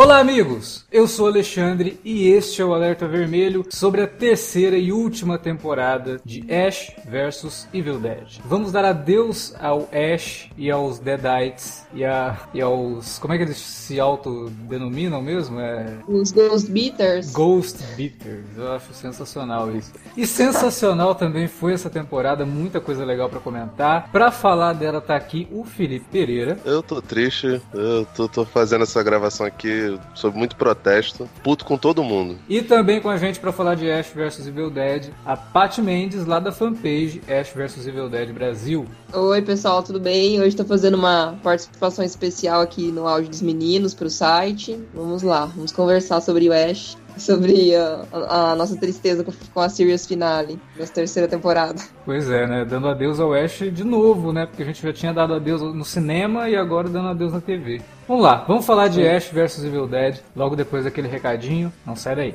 Olá, amigos! Eu sou Alexandre e este é o Alerta Vermelho sobre a terceira e última temporada de Ash vs Evil Dead. Vamos dar adeus ao Ash e aos Deadites e, a, e aos. Como é que eles se autodenominam mesmo? É... Os Ghost Beaters. Ghost Beaters. Eu acho sensacional isso. E sensacional também foi essa temporada, muita coisa legal para comentar. Para falar dela tá aqui o Felipe Pereira. Eu tô triste, eu tô, tô fazendo essa gravação aqui sob muito protesto, puto com todo mundo. E também com a gente para falar de Ash vs Evil Dead, a Pat Mendes lá da fanpage Ash vs Evil Dead Brasil. Oi, pessoal, tudo bem? Hoje tô fazendo uma participação especial aqui no áudio dos meninos pro site. Vamos lá, vamos conversar sobre o Ash sobre a, a, nossa tristeza com a Sirius Finale, nessa terceira temporada. Pois é, né? Dando adeus ao Ash de novo, né? Porque a gente já tinha dado adeus no cinema e agora dando adeus na TV. Vamos lá, vamos falar de Ash vs Evil Dead logo depois daquele recadinho. Não sai daí.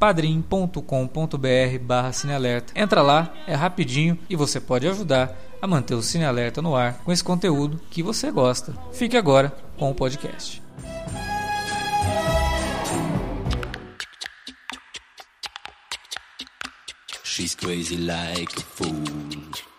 padrim.com.br barra cinealerta. Entra lá, é rapidinho e você pode ajudar a manter o Cine Alerta no ar com esse conteúdo que você gosta. Fique agora com o podcast. She's crazy like a fool.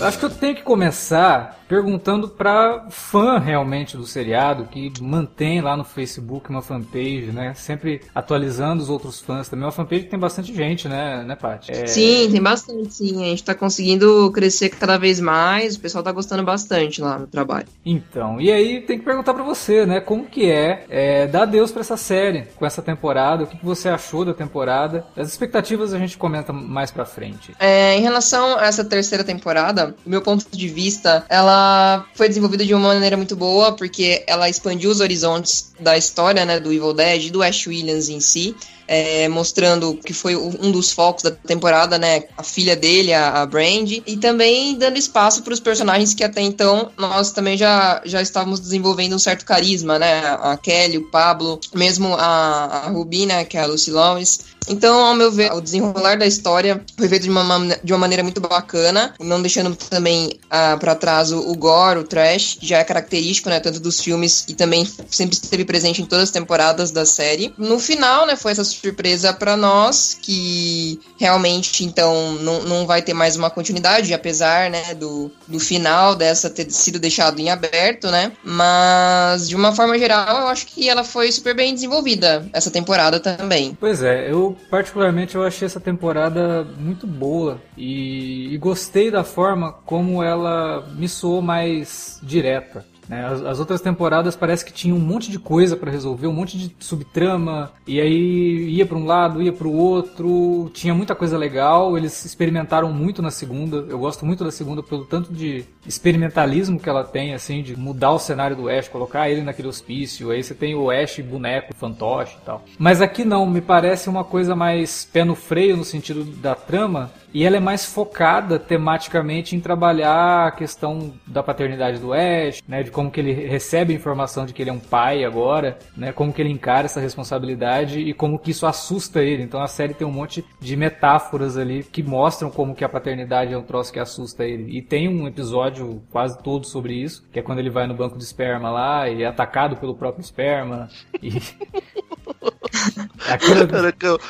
Acho que eu tenho que começar perguntando para fã realmente do seriado que mantém lá no Facebook uma fanpage, né? Sempre atualizando os outros fãs também. Uma fanpage que tem bastante gente, né, né, Paty? É... Sim, tem bastante, sim. A gente tá conseguindo crescer cada vez mais. O pessoal tá gostando bastante lá no trabalho. Então, e aí tem que perguntar para você, né? Como que é, é dar adeus para essa série com essa temporada? O que, que você achou da temporada? As expectativas a gente comenta mais para frente. É, em relação a essa terceira temporada, do meu ponto de vista, ela foi desenvolvida de uma maneira muito boa, porque ela expandiu os horizontes da história, né, do Evil Dead, do Ash Williams em si, é, mostrando que foi um dos focos da temporada, né? A filha dele, a, a Brandy, e também dando espaço para os personagens que até então nós também já, já estávamos desenvolvendo um certo carisma, né? A Kelly, o Pablo, mesmo a, a Ruby, né? Que é a Lucy Lawrence. Então, ao meu ver, o desenrolar da história foi feito de uma, de uma maneira muito bacana, não deixando também uh, para trás o, o, gore, o trash, já é característico, né, tanto dos filmes e também sempre esteve presente em todas as temporadas da série. No final, né, foi essa surpresa para nós, que realmente, então, não, não vai ter mais uma continuidade, apesar, né, do, do final dessa ter sido deixado em aberto, né, mas, de uma forma geral, eu acho que ela foi super bem desenvolvida, essa temporada também. Pois é, eu particularmente eu achei essa temporada muito boa e, e gostei da forma como ela me soou mais direta. Né? As, as, outras temporadas parece que tinha um monte de coisa para resolver, um monte de subtrama, e aí ia para um lado, ia para o outro, tinha muita coisa legal. Eles experimentaram muito na segunda. Eu gosto muito da segunda pelo tanto de experimentalismo que ela tem, assim, de mudar o cenário do Ash, colocar ele naquele hospício. Aí você tem o Ash boneco, fantoche e tal. Mas aqui não, me parece uma coisa mais pé no freio no sentido da trama e ela é mais focada tematicamente em trabalhar a questão da paternidade do Ash, né, de como que ele recebe a informação de que ele é um pai agora, né, como que ele encara essa responsabilidade e como que isso assusta ele. Então a série tem um monte de metáforas ali que mostram como que a paternidade é um troço que assusta ele. E tem um episódio quase todo sobre isso, que é quando ele vai no banco de esperma lá e é atacado pelo próprio esperma e Aquilo...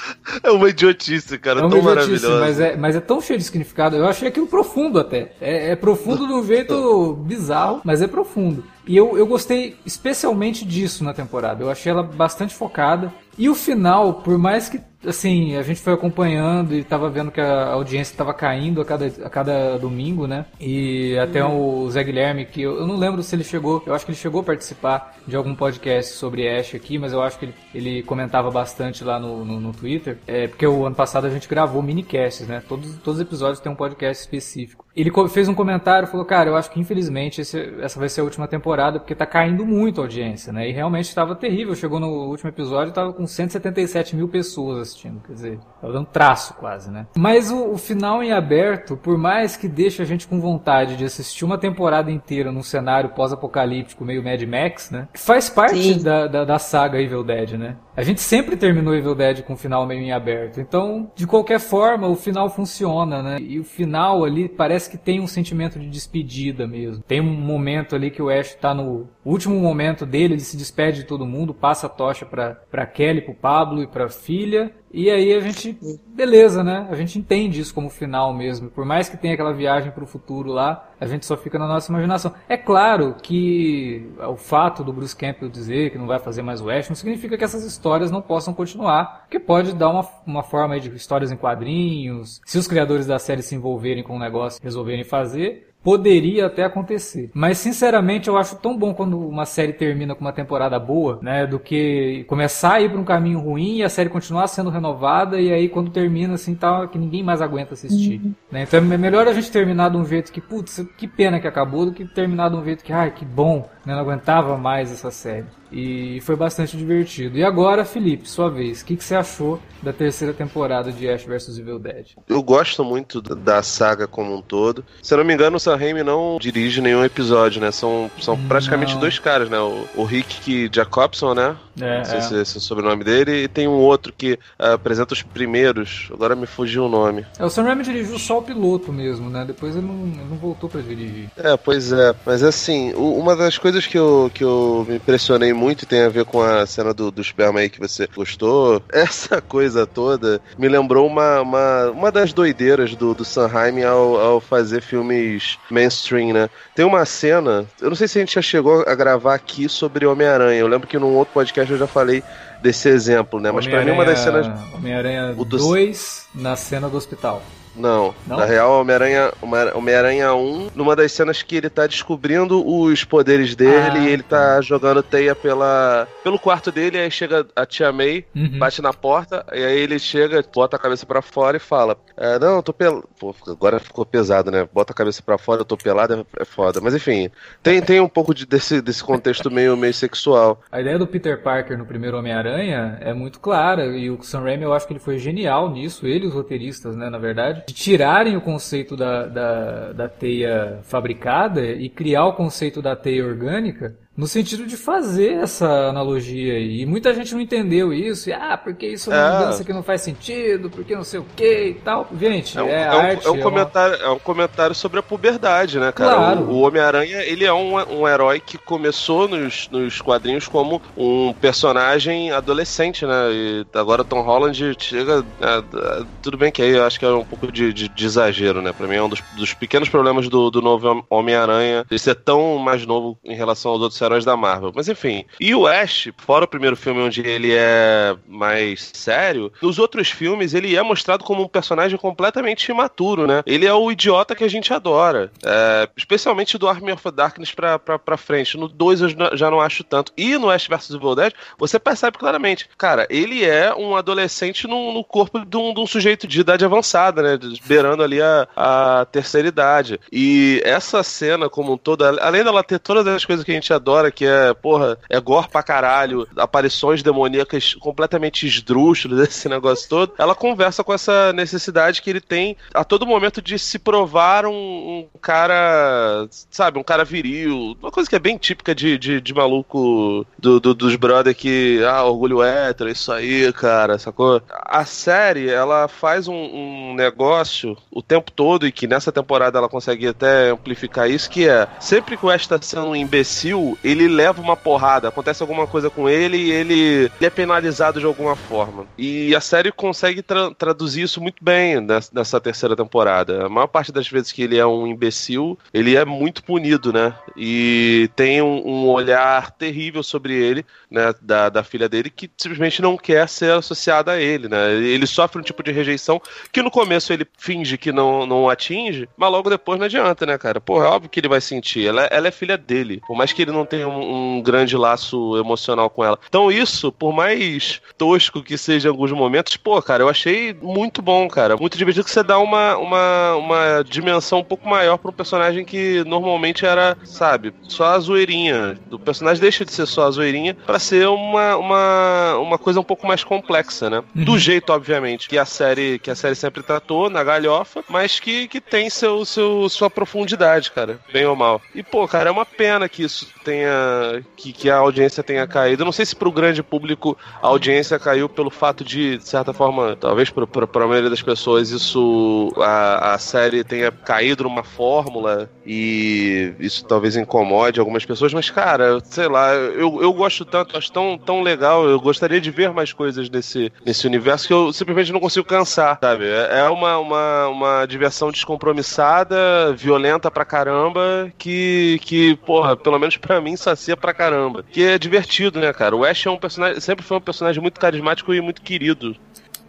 é uma idiotice, cara, é uma tão maravilhosa. Mas é, mas é tão cheio de significado. Eu achei aquilo profundo até. É, é profundo de um jeito bizarro, mas é profundo. E eu, eu gostei especialmente disso na temporada. Eu achei ela bastante focada. E o final, por mais que assim, a gente foi acompanhando e tava vendo que a audiência tava caindo a cada, a cada domingo, né? E até uhum. o Zé Guilherme, que eu, eu, não lembro se ele chegou, eu acho que ele chegou a participar de algum podcast sobre Ash aqui, mas eu acho que ele, ele comentava bastante lá no, no, no Twitter, é, porque o ano passado a gente gravou minicasts, né? Todos, todos os episódios têm um podcast específico. Ele fez um comentário, falou, cara, eu acho que infelizmente esse, essa vai ser a última temporada, porque tá caindo muito a audiência, né? E realmente estava terrível, chegou no último episódio e tava com 177 mil pessoas assistindo, quer dizer, tava dando traço quase, né? Mas o, o final em aberto, por mais que deixe a gente com vontade de assistir uma temporada inteira num cenário pós-apocalíptico meio Mad Max, né? Faz parte da, da, da saga Evil Dead, né? A gente sempre terminou Evil Dead com o final meio em aberto. Então, de qualquer forma, o final funciona, né? E o final ali parece que tem um sentimento de despedida mesmo. Tem um momento ali que o Ash tá no último momento dele, ele se despede de todo mundo, passa a tocha pra, pra Kelly, pro Pablo e pra filha. E aí a gente, beleza, né? A gente entende isso como final mesmo. Por mais que tenha aquela viagem para o futuro lá, a gente só fica na nossa imaginação. É claro que o fato do Bruce Campbell dizer que não vai fazer mais o Ash não significa que essas histórias não possam continuar, que pode dar uma, uma forma de histórias em quadrinhos. Se os criadores da série se envolverem com o negócio, resolverem fazer, poderia até acontecer. Mas sinceramente eu acho tão bom quando uma série termina com uma temporada boa, né, do que começar a ir para um caminho ruim e a série continuar sendo renovada e aí quando termina assim tal que ninguém mais aguenta assistir. Uhum. Né? Então é melhor a gente terminar de um jeito que putz, que pena que acabou do que terminar de um jeito que ai que bom, né, não aguentava mais essa série. E foi bastante divertido. E agora, Felipe, sua vez. O que, que você achou da terceira temporada de Ash vs Evil Dead? Eu gosto muito da saga como um todo. Se eu não me engano, o Sam Raimi não dirige nenhum episódio, né? São, são praticamente não. dois caras, né? O, o Rick Jacobson, né? É, não sei é. se esse é o sobrenome dele. E tem um outro que uh, apresenta os primeiros. Agora me fugiu o nome. É, o Sam Raimi dirigiu só o piloto mesmo, né? Depois ele não, ele não voltou para dirigir. É, pois é. Mas assim, uma das coisas que eu, que eu me impressionei muito tem a ver com a cena do, do esperma aí que você gostou. Essa coisa toda me lembrou uma, uma, uma das doideiras do, do Sanheim ao, ao fazer filmes mainstream, né? Tem uma cena, eu não sei se a gente já chegou a gravar aqui sobre Homem-Aranha. Eu lembro que num outro podcast eu já falei desse exemplo, né? Mas pra mim uma das cenas. Homem-Aranha 2 na cena do hospital. Não. Não? Na real, Homem-Aranha Homem-Aranha 1, numa das cenas que ele tá descobrindo os poderes dele ah, e ele tá, tá jogando teia pela, pelo quarto dele, aí chega a tia May, uhum. bate na porta, e aí ele chega, bota a cabeça para fora e fala: é, Não, eu tô pelado. Pô, agora ficou pesado, né? Bota a cabeça para fora, eu tô pelado, é, é foda. Mas enfim, tem, tem um pouco de, desse, desse contexto meio, meio sexual. A ideia do Peter Parker no primeiro Homem-Aranha é muito clara, e o Sam Raimi eu acho que ele foi genial nisso, ele e os roteiristas, né, na verdade de tirarem o conceito da, da, da teia fabricada e criar o conceito da teia orgânica no sentido de fazer essa analogia aí. E muita gente não entendeu isso. E, ah, porque isso é uma é. mudança que não faz sentido, porque não sei o que e tal. Gente, é, um, é, é arte. Um, é, um comentário, uma... é um comentário sobre a puberdade, né, cara? Claro. O, o Homem-Aranha, ele é um, um herói que começou nos, nos quadrinhos como um personagem adolescente, né? E agora Tom Holland chega. É, tudo bem que aí eu acho que é um pouco de, de, de exagero, né? Pra mim é um dos, dos pequenos problemas do, do novo Homem-Aranha, de ser tão mais novo em relação aos outros heróis da Marvel. Mas enfim. E o Ash, fora o primeiro filme onde ele é mais sério, nos outros filmes ele é mostrado como um personagem completamente imaturo, né? Ele é o idiota que a gente adora. É, especialmente do Army of Darkness pra, pra, pra frente. No 2 eu já não acho tanto. E no Ash vs Evil Dead, você percebe claramente. Cara, ele é um adolescente no, no corpo de um, de um, sujeito de idade avançada, né? Beirando ali a, a terceira idade. E essa cena como um todo, além dela ter todas as coisas que a gente adora, adora, que é, porra, é gore pra caralho, aparições demoníacas completamente esdrúxulas, esse negócio todo, ela conversa com essa necessidade que ele tem a todo momento de se provar um, um cara, sabe, um cara viril, uma coisa que é bem típica de, de, de maluco do, do, dos brother que, ah, orgulho hétero, isso aí, cara, sacou? A série, ela faz um, um negócio o tempo todo e que nessa temporada ela consegue até amplificar isso, que é, sempre que o Ash tá sendo um imbecil, ele leva uma porrada, acontece alguma coisa com ele e ele, ele é penalizado de alguma forma. E a série consegue tra traduzir isso muito bem nessa, nessa, terceira temporada. A maior parte das vezes que ele é um imbecil, ele é muito punido, né? E tem um, um olhar terrível sobre ele, né? Da, da filha dele, que simplesmente não quer ser associada a ele, né? Ele sofre um tipo de rejeição que no começo ele finge que não, não atinge, mas logo depois não adianta, né, cara? Pô, é óbvio que ele vai sentir. Ela, ela é filha dele. Por mais que ele não tenha um, um grande laço emocional com ela. Então, isso, por mais tosco que seja em alguns momentos, pô, cara, eu achei muito bom, cara. Muito divertido que você dá uma, uma, uma dimensão um pouco maior para um personagem que normalmente era, sabe, só a zoeirinha. O personagem deixa de ser só a zoeirinha para ser uma, uma, uma coisa um pouco mais complexa, né? Uhum. Do jeito, obviamente, que a série que a série sempre tratou, na galhofa, mas que, que tem seu, seu, sua profundidade, cara. Bem ou mal. E, pô, cara, é uma pena que isso tenha. Que, que a audiência tenha caído. Não sei se pro grande público a audiência caiu pelo fato de, de certa forma, talvez pra, pra maioria das pessoas isso. A, a série tenha caído numa fórmula e isso talvez incomode algumas pessoas, mas, cara, sei lá, eu, eu gosto tanto, acho tão, tão legal, eu gostaria de ver mais coisas nesse, nesse universo que eu simplesmente não consigo cansar, sabe? É, é uma, uma, uma diversão descompromissada, violenta pra caramba, que, que porra, pelo menos pra mim, sacia pra caramba. Que é divertido, né, cara? O Ash é um personagem, sempre foi um personagem muito carismático e muito querido.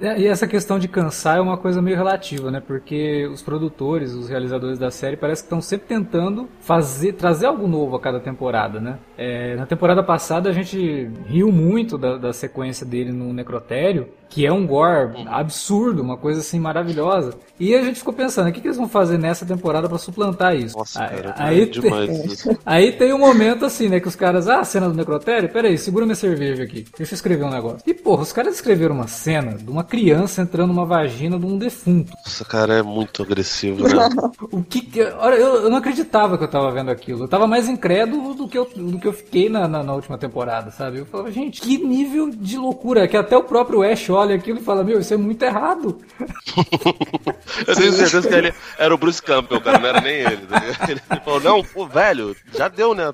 É, e essa questão de cansar é uma coisa meio relativa, né? Porque os produtores, os realizadores da série, parece que estão sempre tentando fazer, trazer algo novo a cada temporada, né? É, na temporada passada a gente riu muito da, da sequência dele no Necrotério, que é um gore absurdo, uma coisa assim maravilhosa. E a gente ficou pensando, o que, que eles vão fazer nessa temporada para suplantar isso? Nossa, aí, cara, aí, tem, aí tem um momento assim, né, que os caras, ah, cena do necrotério, peraí, segura minha cerveja aqui, deixa eu escrever um negócio. E porra, os caras escreveram uma cena de uma criança entrando numa vagina de um defunto. Nossa, cara, é muito agressivo, né? o que, olha, eu, eu, não acreditava que eu tava vendo aquilo. Eu tava mais incrédulo do que eu, do que eu fiquei na, na, na última temporada, sabe? Eu falava, gente, que nível de loucura, que até o próprio Ash olha aquilo e fala: Meu, isso é muito errado. eu tenho certeza que ele era o Bruce Campbell, cara, não era nem ele. Tá ele falou: Não, pô, velho, já deu, né?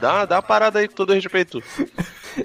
Dá, dá, parada aí com todo respeito.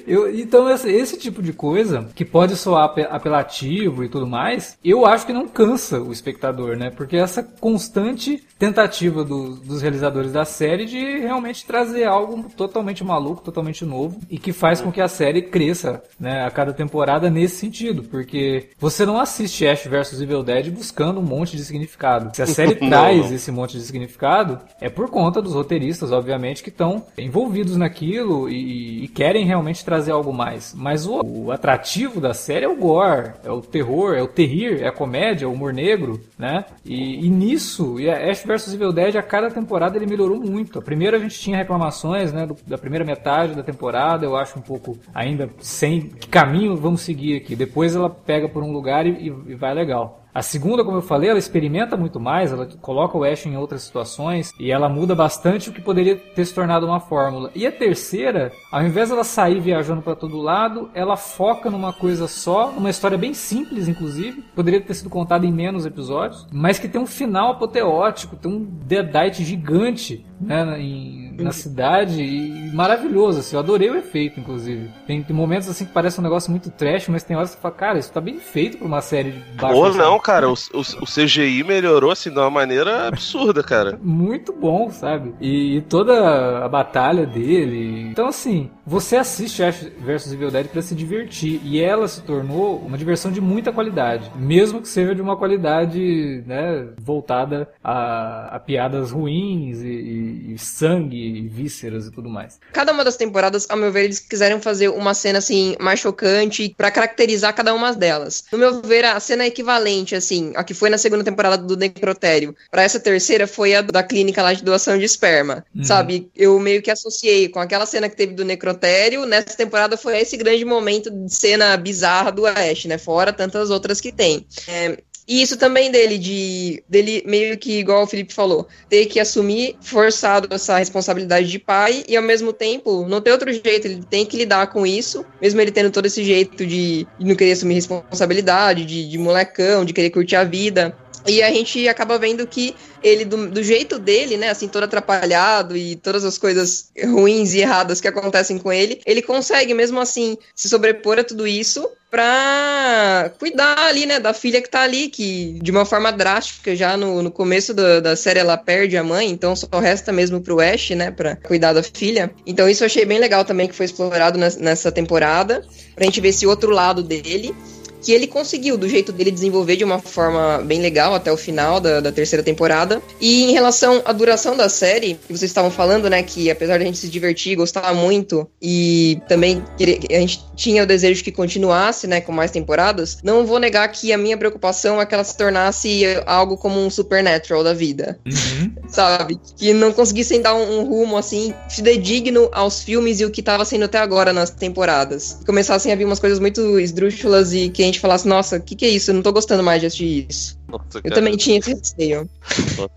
Eu, então, esse, esse, tipo de coisa, que pode soar apelativo e tudo mais, eu acho que não cansa o espectador, né? Porque essa constante tentativa do, dos realizadores da série de realmente trazer algo totalmente maluco, totalmente novo, e que faz com que a série cresça, né? A cada temporada nesse sentido, porque você não assiste Ash vs Evil Dead buscando um monte de significado. Se a série traz esse monte de significado, é por conta dos roteiristas, obviamente, que estão envolvidos naquilo e, e querem realmente trazer algo mais. Mas o, o, atrativo da série é o gore, é o terror, é o terrir, é a comédia, é o humor negro, né? E, e nisso, e Ash vs Evil Dead, a cada temporada ele melhorou muito. A primeira a gente tinha reclamações, né, do, da primeira metade da temporada, eu acho um pouco ainda sem que caminho vamos seguir aqui. Depois ela pega por um lugar e, e vai legal. A segunda, como eu falei, ela experimenta muito mais, ela coloca o Ash em outras situações e ela muda bastante o que poderia ter se tornado uma fórmula. E a terceira, ao invés dela sair viajando para todo lado, ela foca numa coisa só, uma história bem simples, inclusive, poderia ter sido contada em menos episódios, mas que tem um final apoteótico, tem um deadite gigante né, em, na cidade e maravilhoso, assim, eu adorei o efeito, inclusive. Tem, tem momentos assim que parece um negócio muito trash, mas tem horas que você fala, cara, isso tá bem feito pra uma série de baixo. Ou não, cara, o, o, o, CGI melhorou assim de uma maneira absurda, cara. muito bom, sabe? E, e, toda a batalha dele. Então, assim, você assiste Ash vs Evil Dead pra se divertir e ela se tornou uma diversão de muita qualidade, mesmo que seja de uma qualidade, né, voltada a, a piadas ruins e, e e, sangue, e vísceras e tudo mais. Cada uma das temporadas, ao meu ver, eles quiseram fazer uma cena assim mais chocante para caracterizar cada uma delas. No meu ver, a cena equivalente, assim, a que foi na segunda temporada do Necrotério, para essa terceira foi a da clínica lá de doação de esperma. Uhum. Sabe? Eu meio que associei com aquela cena que teve do Necrotério, nessa temporada foi esse grande momento de cena bizarra do Ash, né? Fora tantas outras que tem. É, e isso também dele, de dele meio que, igual o Felipe falou, ter que assumir forçado essa responsabilidade de pai e ao mesmo tempo não ter outro jeito, ele tem que lidar com isso, mesmo ele tendo todo esse jeito de, de não querer assumir responsabilidade, de, de molecão, de querer curtir a vida. E a gente acaba vendo que ele, do, do, jeito dele, né, assim, todo atrapalhado e todas as coisas ruins e erradas que acontecem com ele, ele consegue, mesmo assim, se sobrepor a tudo isso pra cuidar ali, né, da filha que tá ali, que de uma forma drástica, já no, no começo da, da série ela perde a mãe, então só resta mesmo pro Ash, né, pra cuidar da filha. Então isso eu achei bem legal também que foi explorado nessa temporada, pra gente ver esse outro lado dele que ele conseguiu, do jeito dele, desenvolver de uma forma bem legal até o final da, da terceira temporada. E em relação à duração da série, que vocês estavam falando, né, que apesar de a gente se divertir, gostar muito e também a gente tinha o desejo que continuasse, né, com mais temporadas, não vou negar que a minha preocupação é que ela se tornasse algo como um Supernatural da vida, uhum. sabe? Que não conseguissem dar um, um rumo, assim, fidedigno aos filmes e o que estava sendo até agora nas temporadas. Começassem a vir umas coisas muito esdrúxulas e que gente falasse, nossa, o que, que é isso? Eu não tô gostando mais de assistir isso. Nossa, eu também tinha esse receio.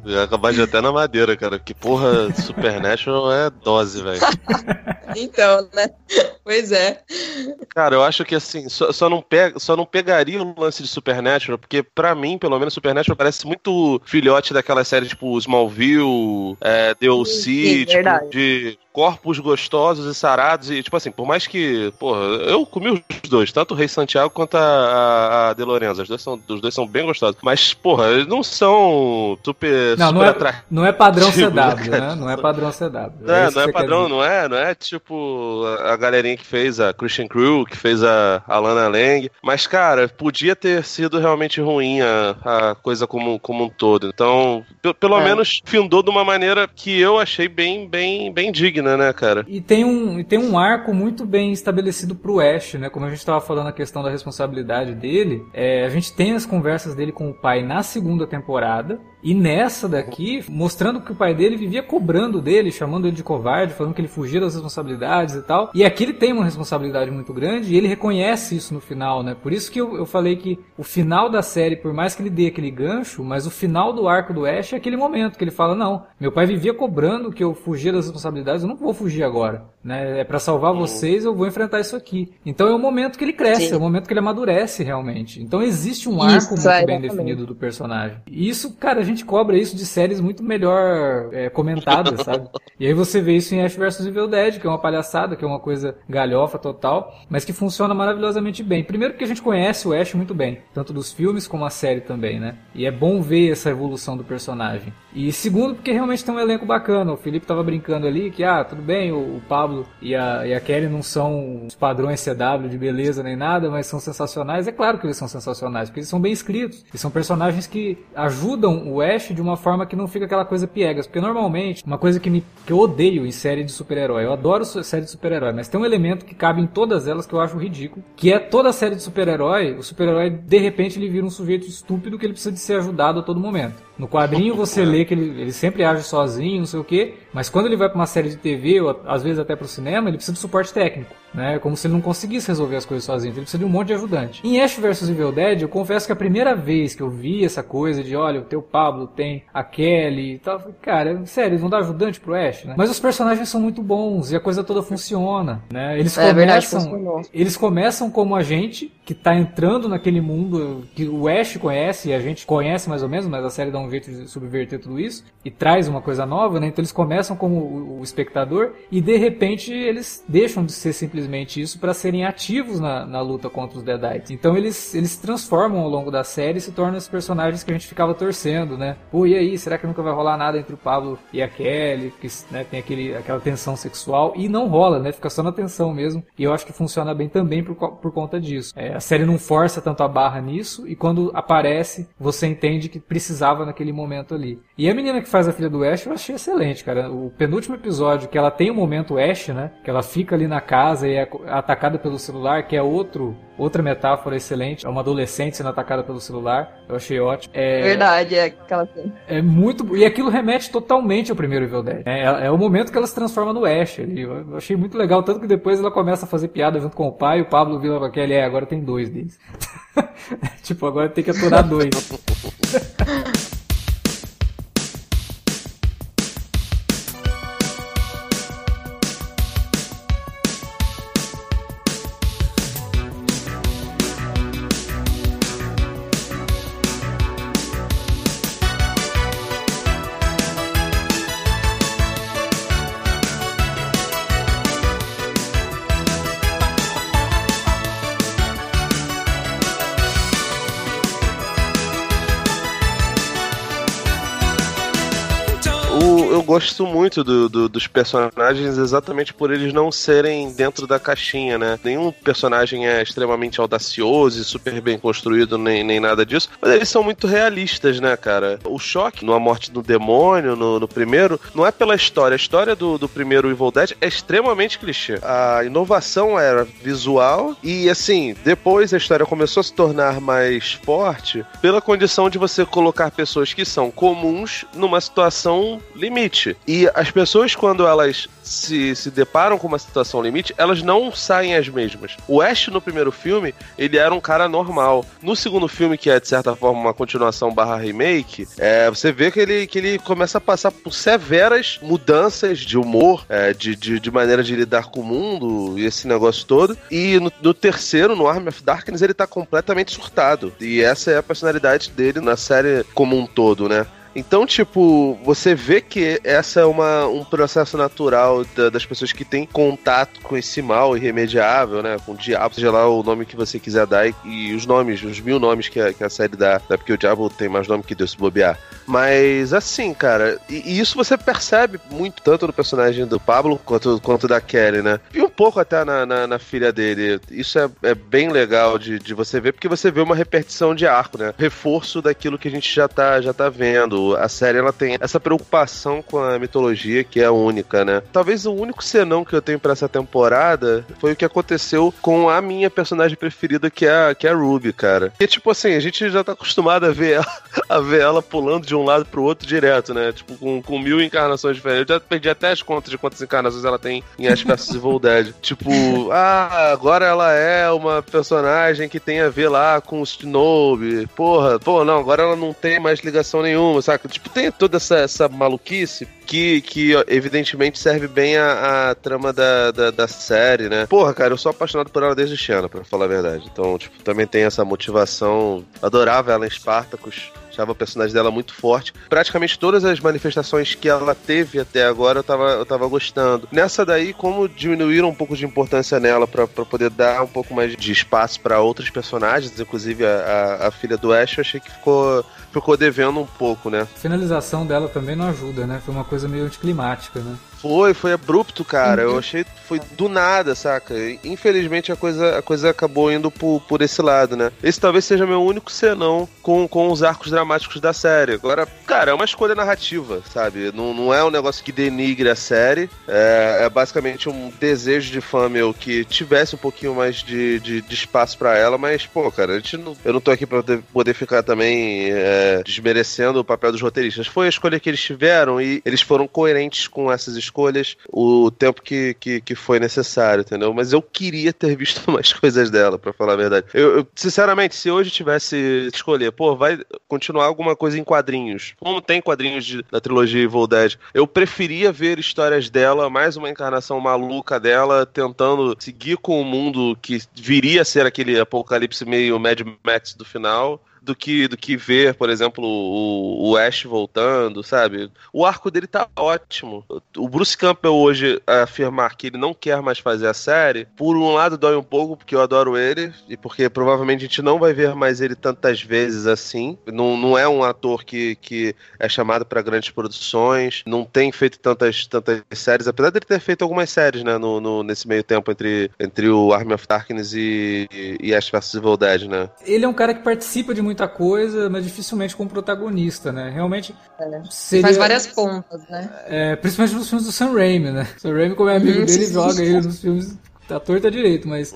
ia acabar de até na madeira, cara. Que porra, Supernatural é dose, velho. então, né? Pois é. Cara, eu acho que assim, só, só, não pega, só não pegaria o lance de Supernatural, porque para mim, pelo menos, Supernatural parece muito filhote daquela série tipo Smallville, é, The O.C., Sim, tipo, de corpos gostosos e sarados. E, tipo assim, por mais que. Porra, eu comi os dois, tanto o Rei Santiago quanto a, a, a De Lorenzo. Os dois, são, os dois são bem gostosos. Mas, porra, eles não são super. Não, super não, é, não é padrão CW, né? Não é padrão CW. É, é não é padrão, não é? Não é tipo a galerinha que fez a Christian Crew, que fez a, a Lana Lang. Mas, cara, podia ter sido realmente ruim a, a coisa como, como um todo. Então, pelo é. menos findou de uma maneira que eu achei bem, bem, bem digna né, cara? E tem um, e tem um arco muito bem estabelecido pro Ash, né? Como a gente estava falando a questão da responsabilidade dele, é, a gente tem as conversas dele com o pai na segunda temporada, e nessa daqui, mostrando que o pai dele vivia cobrando dele, chamando ele de covarde, falando que ele fugia das responsabilidades e tal. E aqui ele tem uma responsabilidade muito grande e ele reconhece isso no final, né? Por isso que eu, eu falei que o final da série, por mais que ele dê aquele gancho, mas o final do arco do Ash é aquele momento que ele fala: Não, meu pai vivia cobrando que eu fugia das responsabilidades, eu não vou fugir agora. Né? É para salvar vocês, eu vou enfrentar isso aqui. Então é o momento que ele cresce, Sim. é o momento que ele amadurece realmente. Então existe um arco isso, muito é, bem definido do personagem. E isso, cara, a gente cobra isso de séries muito melhor é, comentadas, sabe? E aí você vê isso em Ash vs Evil Dead, que é uma palhaçada, que é uma coisa galhofa total, mas que funciona maravilhosamente bem. Primeiro porque a gente conhece o Ash muito bem, tanto dos filmes como a série também, né? E é bom ver essa evolução do personagem. E segundo porque realmente tem um elenco bacana. O Felipe tava brincando ali que, ah, tudo bem, o, o Pablo e a, e a Kelly não são os padrões CW de beleza nem nada, mas são sensacionais. É claro que eles são sensacionais, porque eles são bem escritos. E são personagens que ajudam o Ash de uma forma que não fica aquela coisa piegas. Porque normalmente, uma coisa que, me, que eu odeio em série de super-herói, eu adoro série de super-herói, mas tem um elemento que cabe em todas elas que eu acho ridículo, que é toda série de super-herói, o super-herói de repente ele vira um sujeito estúpido que ele precisa de ser ajudado a todo momento. No quadrinho você lê que ele, ele sempre age sozinho, não sei o que, mas quando ele vai para uma série de TV, ou às vezes até para o cinema, ele precisa de suporte técnico né? Como se ele não conseguisse resolver as coisas sozinho, ele precisa de um monte de ajudante. Em Ash vs Evil Dead, eu confesso que a primeira vez que eu vi essa coisa de, olha, o teu Pablo tem a Kelly e tal, cara, sério, eles vão dar ajudante pro Ash, né? Mas os personagens são muito bons e a coisa toda funciona, né? Eles é, começam, verdade, eles começam como a gente que tá entrando naquele mundo que o Ash conhece e a gente conhece mais ou menos, mas a série dá um jeito de subverter tudo isso e traz uma coisa nova, né? Então eles começam como o, o espectador e de repente eles deixam de ser simplesmente simplesmente isso para serem ativos na, na luta contra os Deadites. Então eles, eles se transformam ao longo da série e se tornam os personagens que a gente ficava torcendo, né? Pô, e aí, será que nunca vai rolar nada entre o Pablo e a Kelly? Que né, tem aquele, aquela tensão sexual. E não rola, né? Fica só na tensão mesmo. E eu acho que funciona bem também por, por conta disso. É, a série não força tanto a barra nisso e quando aparece, você entende que precisava naquele momento ali. E a menina que faz a filha do Ash eu achei excelente, cara. O penúltimo episódio, que ela tem o um momento Ash, né? Que ela fica ali na casa e é atacada pelo celular, que é outro outra metáfora excelente. É uma adolescente sendo atacada pelo celular. Eu achei ótimo. É, Verdade, é aquela cena. É muito. E aquilo remete totalmente ao primeiro Evil Dead. É, é, o momento que ela se transforma no Ash. Eu achei muito legal. Tanto que depois ela começa a fazer piada junto com o pai. E o Pablo vira pra aquele, é, agora tem dois deles. tipo, agora tem que aturar dois. gosto muito do, do, dos personagens exatamente por eles não serem dentro da caixinha, né? Nenhum personagem é extremamente audacioso e super bem construído, nem, nem nada disso, mas eles são muito realistas, né, cara? O choque no A Morte do Demônio, no, no primeiro, não é pela história. A história do, do primeiro Evil Dead é extremamente clichê. A inovação era visual e, assim, depois a história começou a se tornar mais forte pela condição de você colocar pessoas que são comuns numa situação limite. E as pessoas, quando elas se, se deparam com uma situação limite, elas não saem as mesmas. O Ash, no primeiro filme, ele era um cara normal. No segundo filme, que é de certa forma uma continuação barra remake, é, você vê que ele, que ele começa a passar por severas mudanças de humor, é, de, de, de, maneira de lidar com o mundo e esse negócio todo. E no, no terceiro, no Army of Darkness, ele tá completamente surtado. E essa é a personalidade dele na série como um todo, né? Então, tipo, você vê que essa é uma, um processo natural da, das pessoas que têm contato com esse mal irremediável, né? Com o diabo, seja lá o nome que você quiser dar, e, e os nomes, os mil nomes que a, que a série dá, né? porque o diabo tem mais nome que Deus se bobear. Mas assim, cara, e, e, isso você percebe muito, tanto no personagem do Pablo quanto, quanto da Kelly, né? E um pouco até na, na, na filha dele. Isso é, é bem legal de, de você ver, porque você vê uma repetição de arco, né? Reforço daquilo que a gente já tá, já tá vendo. A série ela tem essa preocupação com a mitologia que é única, né? Talvez o único senão que eu tenho para essa temporada foi o que aconteceu com a minha personagem preferida, que é a, que é a Ruby, cara. Que tipo assim, a gente já tá acostumado a ver ela, a ver ela pulando de um lado pro outro direto, né? Tipo, com, com mil encarnações diferentes. Eu já perdi até as contas de quantas encarnações ela tem em Ash vs Evil Dead. Tipo, ah, agora ela é uma personagem que tem a ver lá com o Shinobi. Porra, pô, não, agora ela não tem mais ligação nenhuma, saca? Tipo, tem toda essa, essa maluquice que, que evidentemente serve bem a, a trama da, da, da, série, né? Porra, cara, eu sou apaixonado por ela desde Xana, pra falar a verdade. Então, tipo, também tem essa motivação. Adorava ela em Spartacus. Achava o personagem dela muito forte. Praticamente todas as manifestações que ela teve até agora eu tava, eu tava gostando. Nessa daí, como diminuíram um pouco de importância nela para poder dar um pouco mais de espaço para outros personagens, inclusive a, a, a, filha do Ash, eu achei que ficou, ficou devendo um pouco, né? A finalização dela também não ajuda, né? Foi uma coisa meio anticlimática, né? Foi, foi abrupto, cara. Eu uhum. achei foi do nada, saca? Infelizmente a coisa, a coisa acabou indo por, por esse lado, né? Esse talvez seja meu único senão com, com os arcos dramáticos da série. Agora, cara, é uma escolha narrativa, sabe? Não, não é um negócio que denigre a série. É, é basicamente um desejo de fã meu que tivesse um pouquinho mais de, de, de espaço para ela, mas, pô, cara, a gente não, eu não tô aqui pra poder ficar também é, desmerecendo o papel dos roteiristas. Foi a escolha que eles tiveram e eles foram coerentes com essas escolhas escolhas o tempo que, que, que foi necessário, entendeu? Mas eu queria ter visto mais coisas dela, para falar a verdade. Eu, eu, sinceramente, se hoje tivesse escolher, pô, vai continuar alguma coisa em quadrinhos, como tem quadrinhos de, da trilogia Evil Dead, eu preferia ver histórias dela, mais uma encarnação maluca dela, tentando seguir com o mundo que viria a ser aquele apocalipse meio Mad Max do final, do que, do que ver, por exemplo, o, o Ash voltando, sabe? O arco dele tá ótimo. O Bruce Campbell hoje afirmar que ele não quer mais fazer a série, por um lado dói um pouco, porque eu adoro ele, e porque provavelmente a gente não vai ver mais ele tantas vezes assim. Não, não é um ator que, que é chamado para grandes produções, não tem feito tantas, tantas séries, apesar dele ter feito algumas séries, né, no, no nesse meio tempo entre, entre o Army of Darkness e, e, e Ash vs Evil Dead, né? Ele é um cara que participa de muita coisa, mas dificilmente como protagonista, né? Realmente. É. Seria, faz várias pontas, né? É, principalmente nos filmes do Sam Raimi, né? Sam Raimi, como é amigo hum, dele, joga ele nos filmes tá torta direito, mas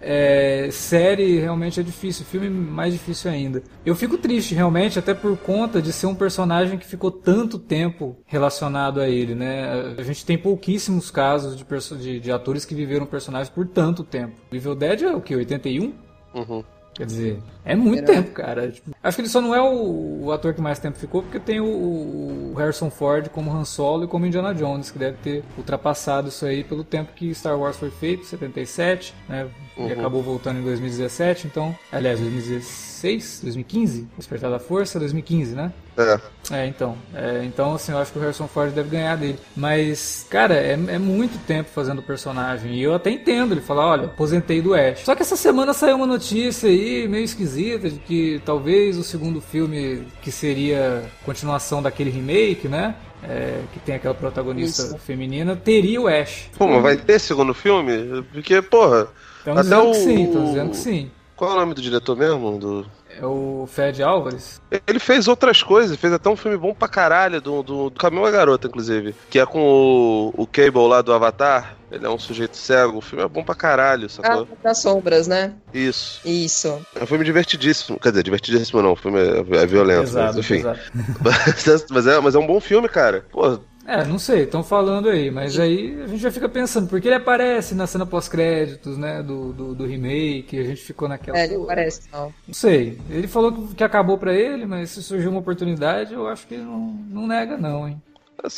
é, série realmente é difícil, filme mais difícil ainda. Eu fico triste realmente, até por conta de ser um personagem que ficou tanto tempo relacionado a ele, né? A gente tem pouquíssimos casos de, de, de atores que viveram personagens por tanto tempo. Evil Dead é o que, 81? Uhum. Quer dizer, é muito tempo, cara. Tipo, acho que ele só não é o, o, ator que mais tempo ficou, porque tem o, o, Harrison Ford como Han Solo e como Indiana Jones, que deve ter ultrapassado isso aí pelo tempo que Star Wars foi feito, 77, né? Uhum. E acabou voltando em 2017, então. Aliás, 2016, 2015? Despertar da Força, 2015, né? É. É, então. É, então, assim, eu acho que o Harrison Ford deve ganhar dele. Mas, cara, é, é muito tempo fazendo o personagem. E eu até entendo ele falar: olha, aposentei do Ash. Só que essa semana saiu uma notícia aí, meio esquisita, de que talvez o segundo filme, que seria continuação daquele remake, né? é, que tem aquela protagonista Isso. feminina, teria o Ash. Pô, mas vai ter segundo filme? Porque, porra. Estão dizendo o... que sim, estão dizendo que sim. Qual é o nome do diretor mesmo? Do... É o Fed Álvares? Ele fez outras coisas, fez até um filme bom pra caralho, do, do, do Caminho da Garota, inclusive. Que é com o, o Cable lá do Avatar. Ele é um sujeito cego. O filme é bom pra caralho, sacou? Ah, das sombras, né? Isso. Isso. É um filme divertidíssimo. Quer dizer, divertidíssimo não. O filme é, é violento, exato, mas enfim. Exato. mas, é, mas é um bom filme, cara. Pô, é, não sei, estão falando aí, mas aí a gente já fica pensando, porque ele aparece na cena pós-créditos, né, do, do, do, remake, a gente ficou naquela... É, ele aparece, não. Não sei, ele falou que, que acabou para ele, mas se surgiu uma oportunidade, eu acho que não, não nega não, hein.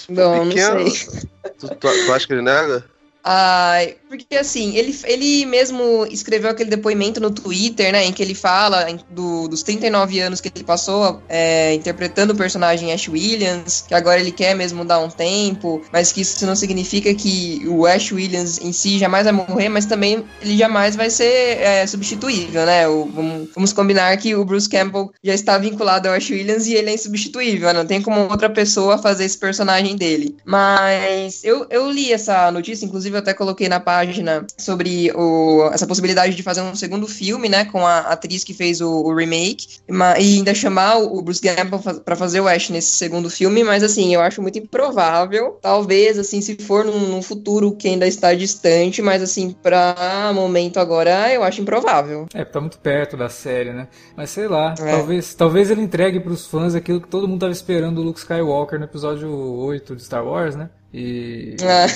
Não, pequeno, não sei. Tu, tu, tu acha que ele nega? Ah, porque assim, ele, ele mesmo escreveu aquele depoimento no Twitter, né, em que ele fala do, dos 39 anos que ele passou é, interpretando o personagem Ash Williams, que agora ele quer mesmo dar um tempo, mas que isso não significa que o Ash Williams em si jamais vai morrer, mas também ele jamais vai ser é, substituível, né? O, vamos, vamos, combinar que o Bruce Campbell já está vinculado ao Ash Williams e ele é insubstituível, não tem como outra pessoa fazer esse personagem dele. Mas eu, eu li essa notícia, inclusive eu até coloquei na página sobre o, essa possibilidade de fazer um segundo filme, né, com a atriz que fez o, o remake, e ainda chamar o Bruce Campbell para fazer o Ash nesse segundo filme, mas assim, eu acho muito improvável. Talvez, assim, se for num, num futuro que ainda está distante, mas assim, para momento agora, eu acho improvável. É, tá muito perto da série, né? Mas sei lá, é. talvez, talvez ele entregue para os fãs aquilo que todo mundo tava esperando do Luke Skywalker no episódio 8 de Star Wars, né? E, é.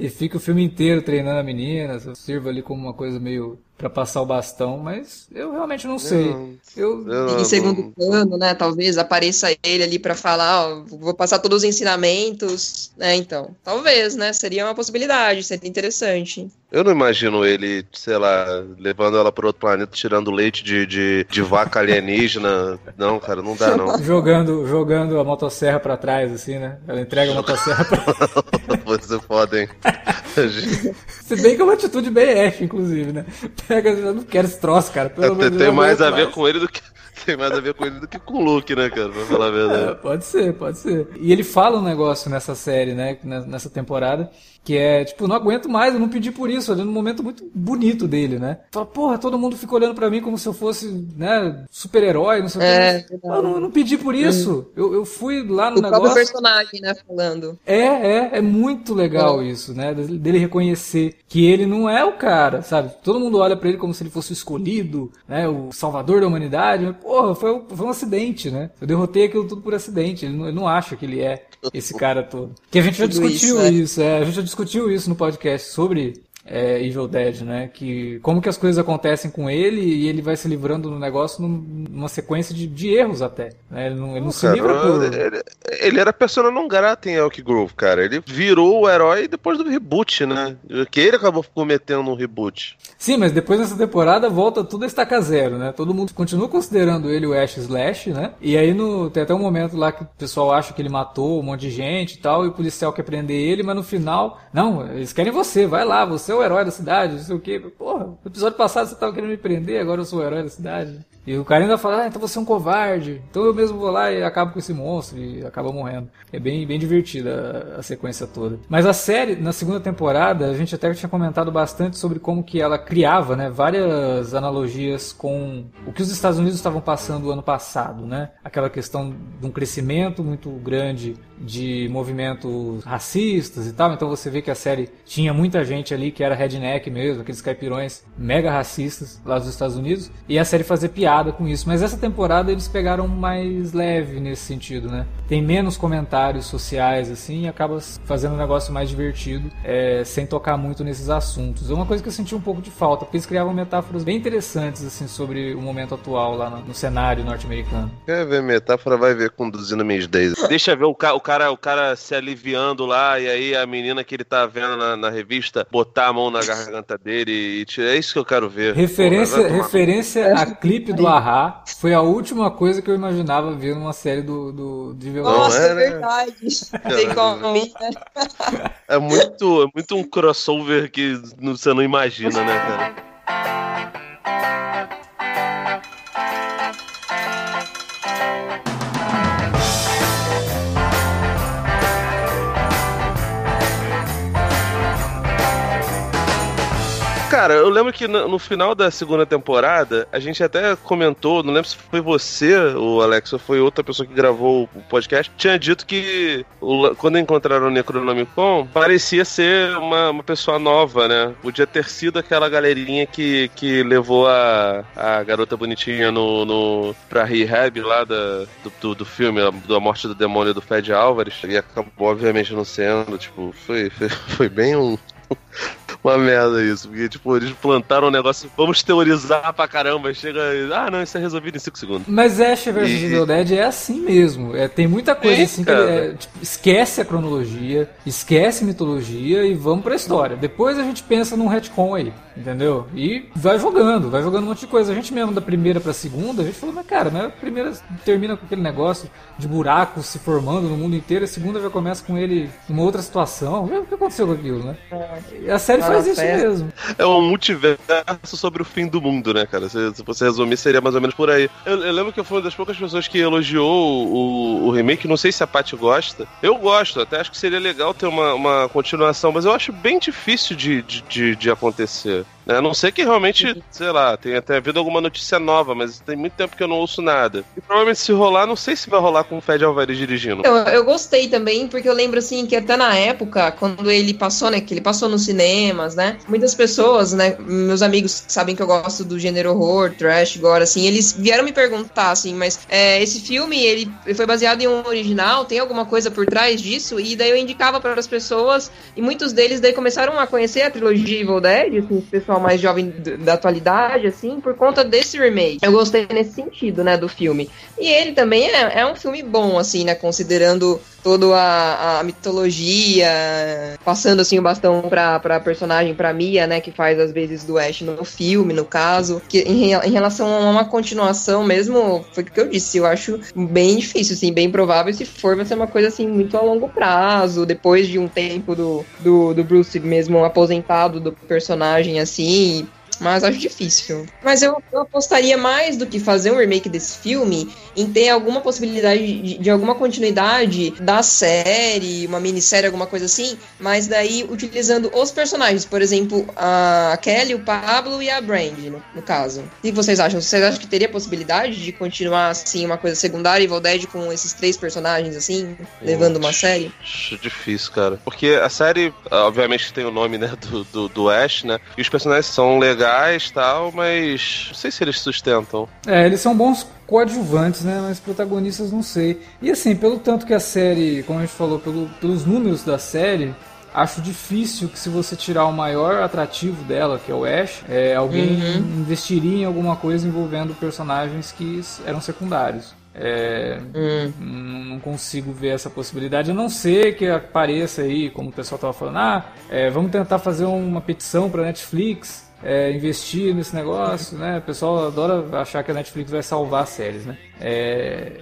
e fica o filme inteiro treinando a menina, sirva ali como uma coisa meio para passar o bastão, mas eu realmente não sei. Não, eu, eu em segundo plano, né? Talvez apareça ele ali para falar, ó, vou passar todos os ensinamentos, né? Então, talvez, né? Seria uma possibilidade, seria interessante. Eu não imagino ele, sei lá, levando ela para outro planeta, tirando leite de, de, de vaca alienígena. Não, cara, não dá não. jogando, jogando a motosserra para trás, assim, né? Ela entrega a motosserra pra. Você pode, hein? Se bem que é uma atitude BF, inclusive, né? Pega, eu não quero esse troço, cara. Pelo é, tem mais a ver com ele do que tem mais a ver com ele do que com o Luke, né, cara? Pra falar a verdade. É, pode ser, pode ser. E ele fala um negócio nessa série, né? Nessa temporada, que é, tipo, não aguento mais, eu não pedi por isso, ali num momento muito bonito dele, né? Fala, porra, todo mundo fica olhando para mim como se eu fosse, né, super-herói, não sei o é, que. Eu não, eu não, pedi por isso. Eu, eu fui lá no o negócio. O personagem, né, falando. É, é, é muito legal é. isso, né? Dele reconhecer que ele não é o cara, sabe? Todo mundo olha para ele como se ele fosse o escolhido, né? O salvador da humanidade. Porra, foi, foi um acidente, né? Eu derrotei aquilo tudo por acidente. Ele não, ele não acha que ele é esse cara todo. Que a gente já discutiu isso, né? isso é, a gente já discutiu isso no podcast sobre é, Evil Dead, né? Que como que as coisas acontecem com ele e ele vai se livrando do negócio numa sequência de, de erros até. Né? Ele não, ele não, não se cara, livra por... Ele, ele, era persona não grata em Elk Grove, cara. Ele virou o herói depois do reboot, né? Que ele acabou cometendo um reboot. Sim, mas depois dessa temporada volta tudo a estaca zero, né? Todo mundo continua considerando ele o Ash Slash, né? E aí no, tem até um momento lá que o pessoal acha que ele matou um monte de gente e tal, e o policial quer prender ele, mas no final, não, eles querem você, vai lá, você é o herói da cidade, não sei o quê. Porra, no episódio passado você tava querendo me prender, agora eu sou o herói da cidade. E o cara ainda fala, ah, então você é um covarde. Então eu mesmo vou lá e acabo com esse monstro e acaba morrendo. É bem, bem divertida a, sequência toda. Mas a série, na segunda temporada, a gente até tinha comentado bastante sobre como que ela criava, né, várias analogias com o que os Estados Unidos estavam passando ano passado, né? Aquela questão de um crescimento muito grande de movimentos racistas e tal. Então você vê que a série tinha muita gente ali que era redneck mesmo, aqueles caipirões mega racistas lá dos Estados Unidos. E a série fazia piada com isso. Mas essa temporada eles pegaram mais leve nesse sentido, né? Tem menos comentários sociais assim e acaba fazendo um negócio mais divertido, é, sem tocar muito nesses assuntos. É uma coisa que eu senti um pouco de falta, porque eles criavam metáforas bem interessantes assim sobre o momento atual lá no, no cenário norte-americano. Quer ver metáfora, vai ver conduzindo Miss Daisy. Deixa ver o, ca o cara, o cara se aliviando lá, e aí a menina que ele tá vendo na, na revista botar a mão na garganta dele e tirar. É isso que eu quero ver. Referência, Pô, referência a clipe do Ahá foi a última coisa que eu imaginava ver numa série do, do de violão. Nossa, é, né? verdade. Tem como né? É muito, é muito um crossover que você não imagina, né, cara? Cara, eu lembro que no, no, final da segunda temporada, a gente até comentou, não lembro se foi você, o Alex, ou foi outra pessoa que gravou o podcast, tinha dito que o, quando encontraram o Necronomicon, parecia ser uma, uma pessoa nova, né? Podia ter sido aquela galerinha que, que levou a, a garota bonitinha no, no, pra rehab lá da, do, do, do filme, morte do demônio do Fed Álvares, e acabou, obviamente, não sendo, tipo, foi, foi, foi bem um, uma merda isso. Porque, tipo, eles plantaram um negócio, vamos teorizar pra caramba. Chega, ah, não, isso é resolvido em 5 segundos. Mas Ash vs e... Evil Dead é assim mesmo. É, tem muita coisa assim que é, tipo, esquece a cronologia, esquece mitologia e vamos pra história. Depois a gente pensa num retcon aí, entendeu? E vai jogando, vai jogando um monte de coisa. A gente mesmo da primeira pra segunda, a gente falou, mas cara, né, a primeira termina com aquele negócio de buracos se formando no mundo inteiro, a segunda já começa com ele numa outra situação. O que aconteceu com aquilo, né? É. A série faz isso mesmo. É um multiverso sobre o fim do mundo, né, cara? Se, se você resumir, seria mais ou menos por aí. Eu, eu, lembro que eu fui uma das poucas pessoas que elogiou o, o remake. Não sei se a Paty gosta. Eu gosto, até acho que seria legal ter uma, uma continuação, mas eu acho bem difícil de, de, de, de acontecer. A não ser que realmente, sei lá, tenha até havido alguma notícia nova, mas tem muito tempo que eu não ouço nada. E provavelmente se rolar, não sei se vai rolar com o Fed Alvarez dirigindo. Eu, eu gostei também, porque eu lembro assim que até na época, quando ele passou, né, que ele passou nos cinemas, né, muitas pessoas, né, meus amigos sabem que eu gosto do gênero horror, trash, agora assim, eles vieram me perguntar, assim, mas é, esse filme, ele foi baseado em um original, tem alguma coisa por trás disso? E daí eu indicava para as pessoas, e muitos deles daí começaram a conhecer a trilogia Evil Dead, assim, pessoal pessoal mais jovem da atualidade, assim, por conta desse remake. Eu gostei nesse sentido, né, do filme. E ele também é, é um filme bom, assim, né, considerando toda a, a, mitologia, passando assim o bastão pra, pra personagem, pra Mia, né, que faz às vezes do Ash no filme, no caso. Que em, em relação a uma continuação mesmo, foi o que eu disse, eu acho bem difícil, assim, bem provável. Se for, vai ser uma coisa assim muito a longo prazo, depois de um tempo do, do, do Bruce mesmo aposentado do personagem, assim, mas acho difícil. Mas eu, eu, apostaria mais do que fazer um remake desse filme em ter alguma possibilidade de, de, alguma continuidade da série, uma minissérie, alguma coisa assim, mas daí utilizando os personagens, por exemplo, a Kelly, o Pablo e a Brandy, no, no caso. O que vocês acham? Vocês acham que teria possibilidade de continuar assim uma coisa secundária Evil Dead com esses três personagens assim, levando uma série? Acho difícil, cara. Porque a série, obviamente, tem o nome, né, do, do, do Ash, né? E os personagens são legais legais tal, mas não sei se eles sustentam. É, eles são bons coadjuvantes, né? Mas protagonistas não sei. E assim, pelo tanto que a série, como a gente falou, pelo, pelos números da série, acho difícil que se você tirar o maior atrativo dela, que é o Ash, é, alguém uhum. investiria em alguma coisa envolvendo personagens que eram secundários. É, hum. Não consigo ver essa possibilidade, a não ser que apareça aí, como o pessoal estava falando, ah, é, vamos tentar fazer uma petição para Netflix é, investir nesse negócio, né? O pessoal adora achar que a Netflix vai salvar as séries, né? É,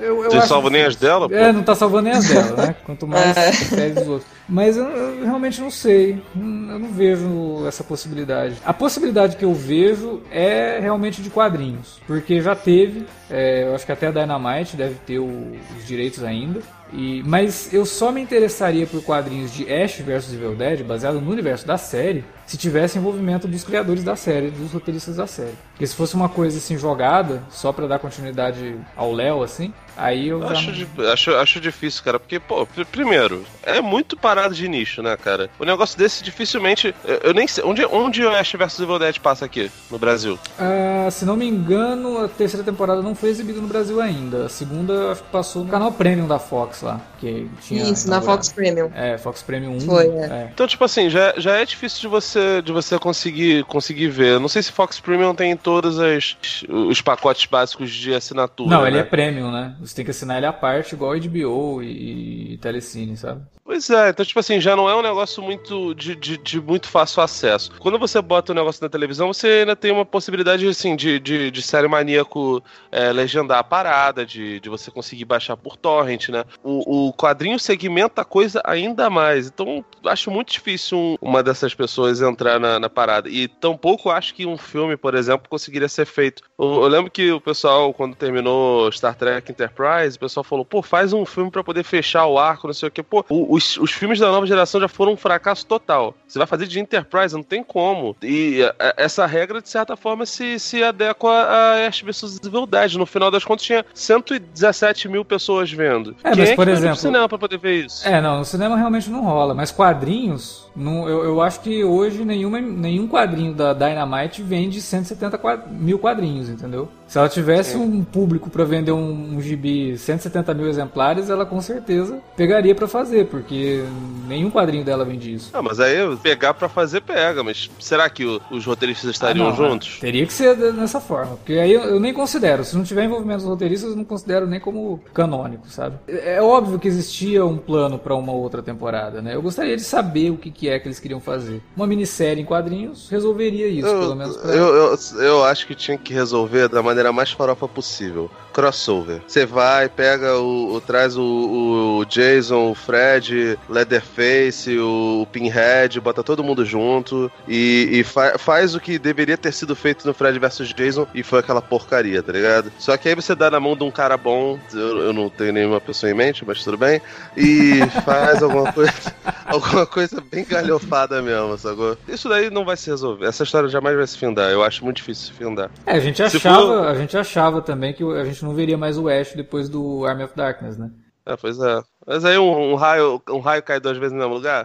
eu, eu não salva nem as dela? Pô. É, não tá salvando nem as dela, né? Quanto mais é. séries dos outros. Mas eu, eu, realmente não sei. Eu não vejo essa possibilidade. A possibilidade que eu vejo é realmente de quadrinhos. Porque já teve, é, eu acho que até a Dynamite deve ter o, os direitos ainda. E, mas eu só me interessaria por quadrinhos de Ash vs Evil Dead, baseado no universo da série, se tivesse envolvimento dos criadores da série, dos roteiristas da série. Porque se fosse uma coisa assim jogada, só para dar continuidade ao Léo, assim, Aí eu acho, já... acho, acho difícil, cara, porque, pô, primeiro, é muito parado de nicho, né, cara? O negócio desse dificilmente. Eu, eu nem sei. Onde, onde o Ash vs Evil Dead passa aqui, no Brasil? Uh, se não me engano, a terceira temporada não foi exibida no Brasil ainda. A segunda passou no canal Premium da Fox lá. Que tinha Isso, na Fox Premium. É, Fox Premium 1. Foi, é. é. Então, tipo assim, já, já é difícil de você, de você conseguir, conseguir ver. Não sei se Fox Premium tem todos as, os pacotes básicos de assinatura. Não, né? ele é Premium, né? Você tem que assinar ele à parte, igual HBO e, e Telecine, sabe? Pois é, então, tipo assim, já não é um negócio muito de, de, de, muito fácil acesso. Quando você bota o um negócio na televisão, você ainda tem uma possibilidade, assim, de, de, de série maníaco é, legendar a parada, de, de você conseguir baixar por torrent, né? O, o quadrinho segmenta a coisa ainda mais. Então, acho muito difícil um, uma dessas pessoas entrar na, na, parada. E tampouco acho que um filme, por exemplo, conseguiria ser feito. Eu, eu lembro que o pessoal, quando terminou Star Trek Enterprise, o pessoal falou, pô, faz um filme para poder fechar o arco, não sei o que. Pô, o, os os filmes da nova geração já foram um fracasso total. Você vai fazer de Enterprise, não tem como. E a, a, essa regra, de certa forma, se, se adequa a Ash vs Evil Dead. No final das contas, tinha 117 mil pessoas vendo. É, Quem mas, é por exemplo. no cinema pra poder ver isso? É, não, no cinema realmente não rola. Mas quadrinhos, não, eu, eu acho que hoje nenhuma, nenhum quadrinho da Dynamite vende 170 mil quadrinhos, entendeu? Se ela tivesse um público para vender um, um gibi 170 mil exemplares, ela com certeza pegaria para fazer, porque nenhum quadrinho dela vende isso. Ah, mas aí pegar para fazer, pega. Mas será que o, os roteiristas estariam ah, não, juntos? Teria que ser dessa forma, porque aí eu, eu, nem considero. Se não tiver envolvimento dos roteiristas, eu não considero nem como canônico, sabe? É, é óbvio que existia um plano para uma outra temporada, né? Eu gostaria de saber o que, que é que eles queriam fazer. Uma minissérie em quadrinhos resolveria isso, eu, pelo menos. Pra... Eu, eu, eu acho que tinha que resolver da maneira maneira mais farofa possível. Crossover. Você vai, pega o, o traz o, o, Jason, o Fred, Leatherface, o, o Pinhead, bota todo mundo junto e, e fa faz o que deveria ter sido feito no Fred vs Jason e foi aquela porcaria, tá ligado? Só que aí você dá na mão de um cara bom, eu, eu não tenho nenhuma pessoa em mente, mas tudo bem, e faz alguma coisa, alguma coisa bem galhofada mesmo, sacou? Isso daí não vai se resolver. Essa história jamais vai se findar. Eu acho muito difícil se findar. É, a gente achava, for... a gente achava também que a gente não veria mais o Ash depois do Army of Darkness, né? É, pois é. Mas aí um, um raio, um raio cai duas vezes no mesmo lugar?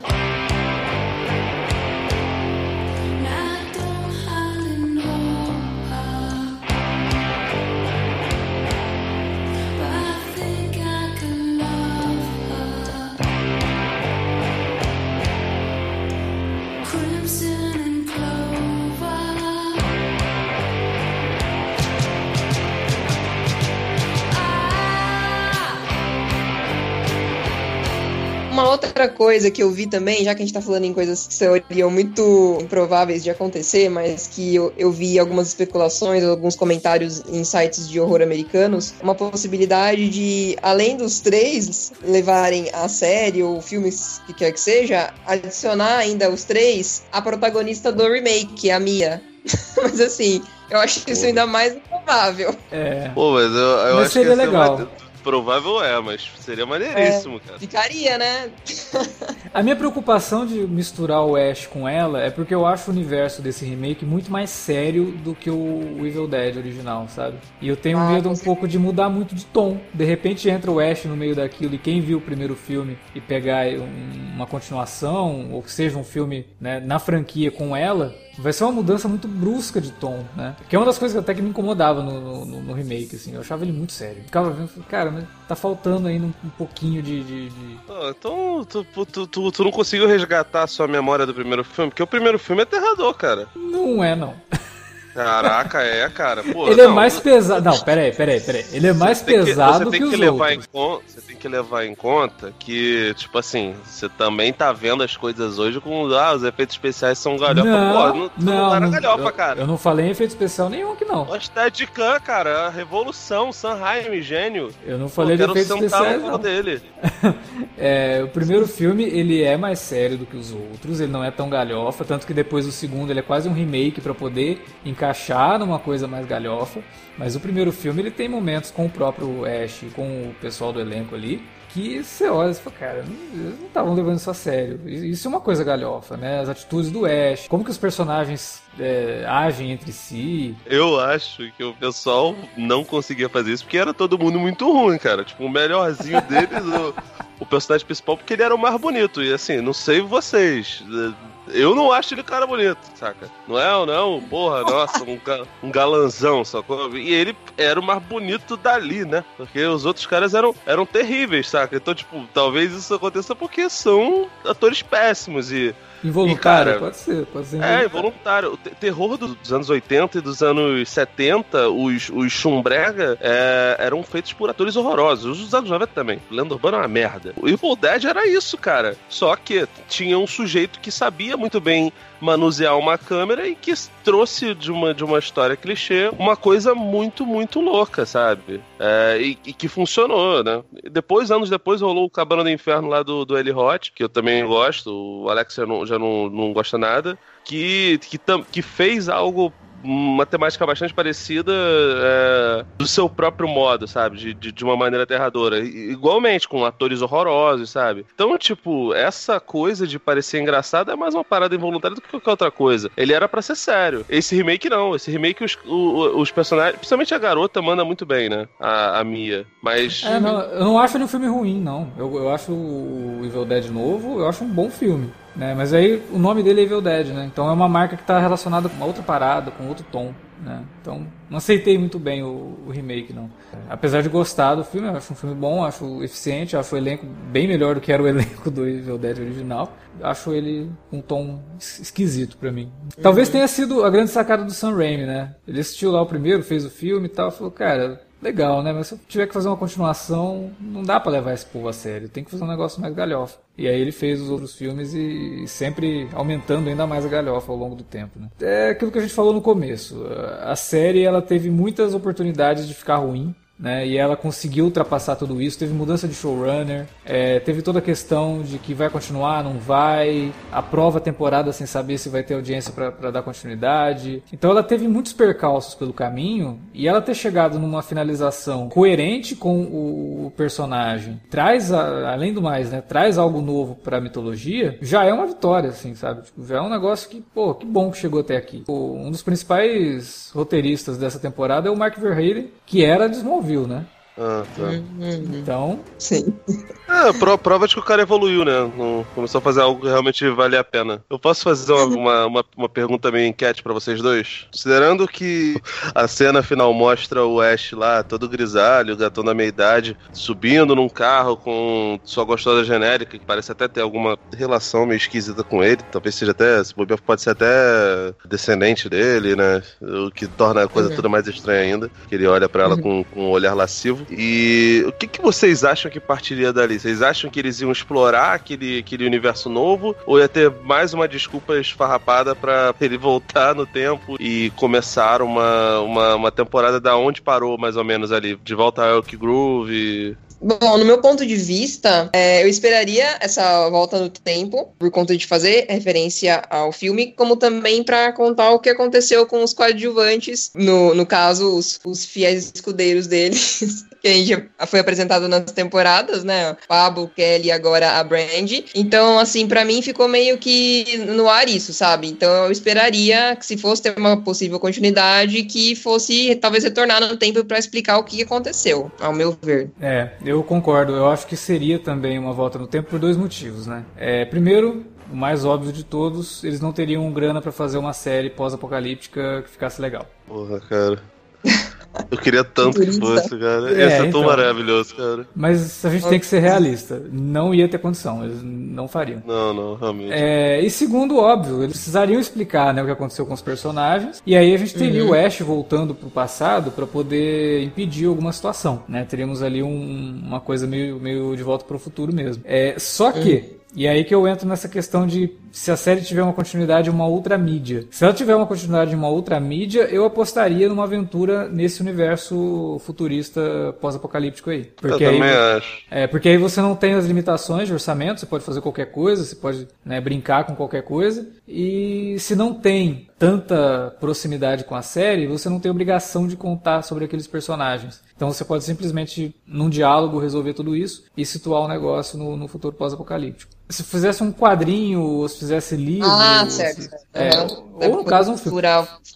Outra coisa que eu vi também, já que a gente tá falando em coisas que seriam muito improváveis de acontecer, mas que eu, eu vi algumas especulações, alguns comentários em sites de horror americanos, uma possibilidade de, além dos três levarem a série ou filmes que quer que seja, adicionar ainda os três a protagonista do remake, a Mia. mas assim, eu acho isso ainda mais improvável. É. Pô, mas eu, eu mas acho seria que legal provável é, mas seria maneiríssimo, é, cara. Ficaria, né? a minha preocupação de misturar o Ash com ela é porque eu acho o universo desse remake muito mais sério do que o Evil Dead original, sabe? E eu tenho ah, medo um pouco de mudar muito de tom. De repente entra o Ash no meio daquilo e quem viu o primeiro filme e pegar uma continuação, ou que seja um filme né, na franquia com ela, vai ser uma mudança muito brusca de tom, né? Que é uma das coisas que até que me incomodava no, no, no remake, assim. Eu achava ele muito sério. Ficava vendo, cara, mas tá faltando ainda um, um pouquinho de. de, de... Ah, então tu, tu, tu, tu, não conseguiu resgatar a sua memória do primeiro filme? Porque o primeiro filme é aterrador, cara. Não é, não. Caraca, é, cara. Pô, ele é não, é mais pesado. Não, peraí, peraí, peraí. Ele é mais pesado que, que, que, os outros. Você tem que levar em conta que, tipo assim, você também tá vendo as coisas hoje com. Ah, os efeitos especiais são galhofa. Não, Pô, não, não, não, não galhofa, eu, cara. Eu não falei em efeito especial nenhum aqui, não. O Steadicam, cara. A revolução, Sanheim, gênio. Eu não falei Pô, de efeitos especiais, não. dele. é, o primeiro filme, ele é mais sério do que os outros. Ele não é tão galhofa. Tanto que depois o segundo, ele é quase um remake para poder encaixar numa coisa mais galhofa, mas o primeiro filme ele tem momentos com o próprio Ash, com o pessoal do elenco ali, que você olha e fala, cara, eles não estavam levando isso a sério. Isso é uma coisa galhofa, né? As atitudes do Ash, como que os personagens é, agem entre si. Eu acho que o pessoal não conseguia fazer isso porque era todo mundo muito ruim, cara. Tipo, o melhorzinho deles, o, o personagem principal, porque ele era o mais bonito. E assim, não sei vocês eu não acho ele cara bonito, saca? Não é, não, porra, nossa, um, um galanzão, sacou? E ele era o mais bonito dali, né? Porque os outros caras eram, eram terríveis, saca? Então, tipo, talvez isso aconteça porque são atores péssimos e Involuntário, cara, pode ser, pode ser. É, involuntário. O terror dos anos 80 e dos anos 70, os, os Schumbrega é, eram feitos por atores horrorosos. Os dos anos 90 também. Lenda Urbana é uma merda. O Evil Dead era isso, cara. Só que tinha um sujeito que sabia muito bem manusear uma câmera e que trouxe de uma, de uma história clichê uma coisa muito, muito louca, sabe? É, e, e, que funcionou, né? Depois, anos depois, rolou o Cabana do Inferno lá do, do Eli Hot, que eu também gosto, o Alex já não, já não, não gosta nada, que, que, que fez algo uma temática bastante parecida é, do seu próprio modo, sabe? De, de, de, uma maneira aterradora. Igualmente, com atores horrorosos, sabe? Então, tipo, essa coisa de parecer engraçado é mais uma parada involuntária do que qualquer outra coisa. Ele era para ser sério. Esse remake não. Esse remake, os, os, os, personagens, principalmente a garota, manda muito bem, né? A, a Mia. Mas. É, não, eu não acho ele um filme ruim, não. Eu, eu acho o Evil Dead novo, eu acho um bom filme. Né? Mas aí o nome dele é Evil Dead, né? Então é uma marca que está relacionada com uma outra parada, com outro tom. Né? Então não aceitei muito bem o, o, remake, não. Apesar de gostar do filme, acho um filme bom, acho eficiente, acho o elenco bem melhor do que era o elenco do Evil Dead original. Acho ele um tom esquisito para mim. Talvez tenha sido a grande sacada do Sam Raimi, né? Ele assistiu lá o primeiro, fez o filme e tal, falou, cara, legal, né? Mas se eu tiver que fazer uma continuação, não dá para levar esse povo a sério. Tem que fazer um negócio mais galhofa. E aí ele fez os outros filmes e sempre aumentando ainda mais a galhofa ao longo do tempo, né? É aquilo que a gente falou no começo. A série ela teve muitas oportunidades de ficar ruim né? E ela conseguiu ultrapassar tudo isso. Teve mudança de showrunner, é, teve toda a questão de que vai continuar, não vai, a temporada sem saber se vai ter audiência para dar continuidade. Então ela teve muitos percalços pelo caminho e ela ter chegado numa finalização coerente com o, personagem, traz a, além do mais, né? Traz algo novo para a mitologia, já é uma vitória, assim, sabe? Tipo, já é um negócio que, pô, que bom que chegou até aqui. um dos principais roteiristas dessa temporada é o Mark Verheyen, que era desmovido viu, né? Ah, tá. Uhum. Então. Sim. É, prova de que o cara evoluiu, né? Não começou a fazer algo que realmente vale a pena. Eu posso fazer uma, uma, uma, uma pergunta meio enquete para vocês dois? Considerando que a cena final mostra o Ash lá, todo grisalho, gatão da meia idade, subindo num carro com sua gostosa genérica, que parece até ter alguma relação meio esquisita com ele. Talvez seja até, pode ser até descendente dele, né? O que torna a coisa uhum. toda mais estranha ainda. Que ele olha para ela uhum. com, com um olhar lascivo. E o que, que vocês acham que partiria dali? Vocês acham que eles iam explorar aquele, aquele universo novo? Ou ia ter mais uma desculpa esfarrapada para ele voltar no tempo e começar uma, uma, uma temporada da onde parou, mais ou menos ali? De volta a Elk Groove? Bom, no meu ponto de vista, é, eu esperaria essa volta no tempo, por conta de fazer referência ao filme, como também para contar o que aconteceu com os coadjuvantes, no, no caso, os, os fiéis escudeiros deles, que a gente foi apresentado nas temporadas, né? Pablo, Kelly e agora a Brandy. Então, assim, para mim ficou meio que no ar isso, sabe? Então eu esperaria que se fosse ter uma possível continuidade, que fosse talvez retornar no tempo para explicar o que aconteceu, ao meu ver. É, eu concordo. Eu acho que seria também uma volta no tempo por dois motivos, né? É, primeiro, o mais óbvio de todos, eles não teriam grana para fazer uma série pós-apocalíptica que ficasse legal. Porra, cara. Eu queria tanto que fosse, cara. É, Ia ser tão então, maravilhoso, cara. Mas a gente tem que ser realista. Não ia ter condição, eles não fariam. Não, não, realmente. É, e segundo, óbvio, eles precisariam explicar né, o que aconteceu com os personagens. E aí a gente teria uhum. o Ash voltando pro passado para poder impedir alguma situação. Né? Teríamos ali um, uma coisa meio, meio de volta pro futuro mesmo. É, só que. Uhum. E aí que eu entro nessa questão de se a série tiver uma continuidade em uma outra mídia. Se ela tiver uma continuidade em uma outra mídia, eu apostaria numa aventura nesse universo futurista pós-apocalíptico aí. Porque eu também aí, acho. É, porque aí você não tem as limitações de orçamento, você pode fazer qualquer coisa, você pode né, brincar com qualquer coisa. E se não tem tanta proximidade com a série, você não tem obrigação de contar sobre aqueles personagens. Então você pode simplesmente, num diálogo, resolver tudo isso e situar o negócio no, no futuro pós-apocalíptico. Se fizesse um quadrinho, ou se fizesse livro. Ah, certo. Se, é, ou no caso um filme.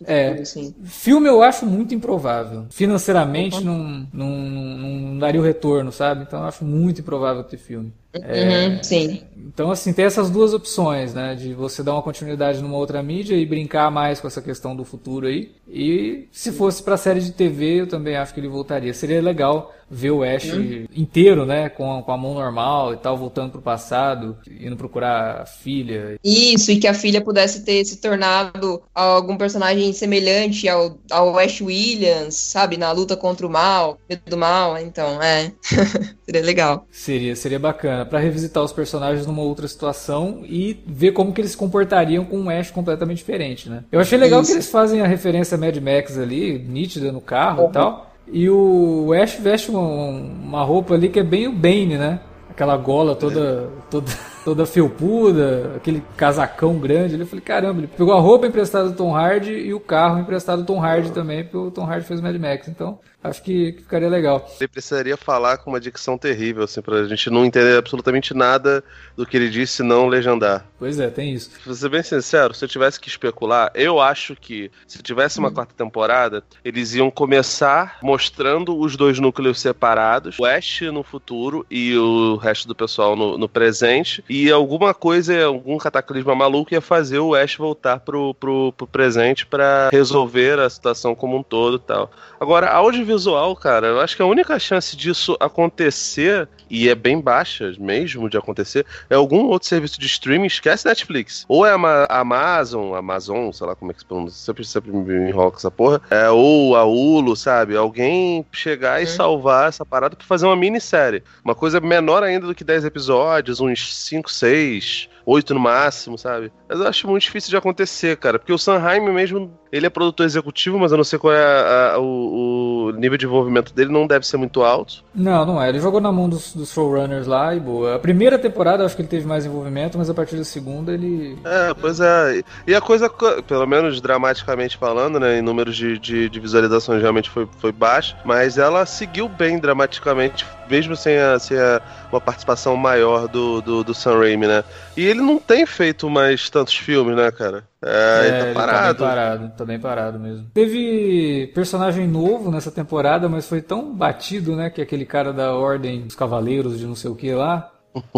É, assim. Filme eu acho muito improvável. Financeiramente uhum. não, não, não, daria o retorno, sabe? Então eu acho muito improvável ter filme. Uhum, é, sim. Então, assim, tem essas duas opções, né? De você dar uma continuidade numa outra mídia e brincar mais com essa questão do futuro aí. E se fosse pra série de TV, eu também acho que ele voltaria. Seria legal ver o Ash uhum. inteiro, né? Com a, com a mão normal e tal, voltando pro passado, indo procurar a filha. Isso, e que a filha pudesse ter se tornado algum personagem semelhante ao, ao Ash Williams, sabe? Na luta contra o mal, do mal. Então, é. seria legal. Seria, seria bacana. para revisitar os personagens numa outra situação e ver como que eles se comportariam com um Ash completamente diferente, né? Eu achei legal Isso. que eles fazem a referência a Mad Max ali, nítida no carro uhum. e tal. E o Ash veste uma, uma roupa ali que é bem o Bane, né? Aquela gola toda. toda toda felpuda, aquele casacão grande. Eu falei, caramba, ele pegou a roupa emprestada do Tom Hardy e o carro emprestado do Tom Hardy também, porque o Tom Hardy fez o Mad Max. Então, acho que, que, ficaria legal. Ele precisaria falar com uma dicção terrível, assim, pra gente não entender absolutamente nada do que ele disse, não legendar. Pois é, tem isso. Pra ser bem sincero, se eu tivesse que especular, eu acho que se tivesse uma hum. quarta temporada, eles iam começar mostrando os dois núcleos separados, o Ash no futuro e o resto do pessoal no, no presente, e alguma coisa, algum cataclisma maluco ia fazer o Ash voltar pro, pro, pro presente para resolver a situação como um todo e tal. Agora, audiovisual, cara, eu acho que a única chance disso acontecer, e é bem baixa mesmo de acontecer, é algum outro serviço de streaming, esquece Netflix. Ou é a Amazon, Amazon, sei lá como é que se pronuncia, sempre, sempre me enrola com essa porra, é, ou a Hulu, sabe? Alguém chegar e salvar essa parada pra fazer uma minissérie. Uma coisa menor ainda do que 10 episódios, uns 5, 6 oito no máximo, sabe? Mas eu acho muito difícil de acontecer, cara, porque o Sanheim mesmo, ele é produtor executivo, mas eu não sei qual é a, a, o, o, nível de envolvimento dele, não deve ser muito alto. Não, não é. Ele jogou na mão dos, dos showrunners lá e boa. A primeira temporada eu acho que ele teve mais envolvimento, mas a partir da segunda ele. É, pois é. E a coisa, pelo menos dramaticamente falando, né, em números de, de, de visualizações realmente foi, foi baixo, mas ela seguiu bem dramaticamente, mesmo sem, a, sem a, uma participação maior do, do, do Sam Raimi, né? E ele não tem feito mais tantos filmes, né, cara? É, é ele tá parado. Ele tá bem parado, tá bem parado mesmo. Teve personagem novo nessa temporada, mas foi tão batido, né, que aquele cara da Ordem dos Cavaleiros de não sei o que lá,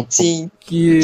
Sim. Que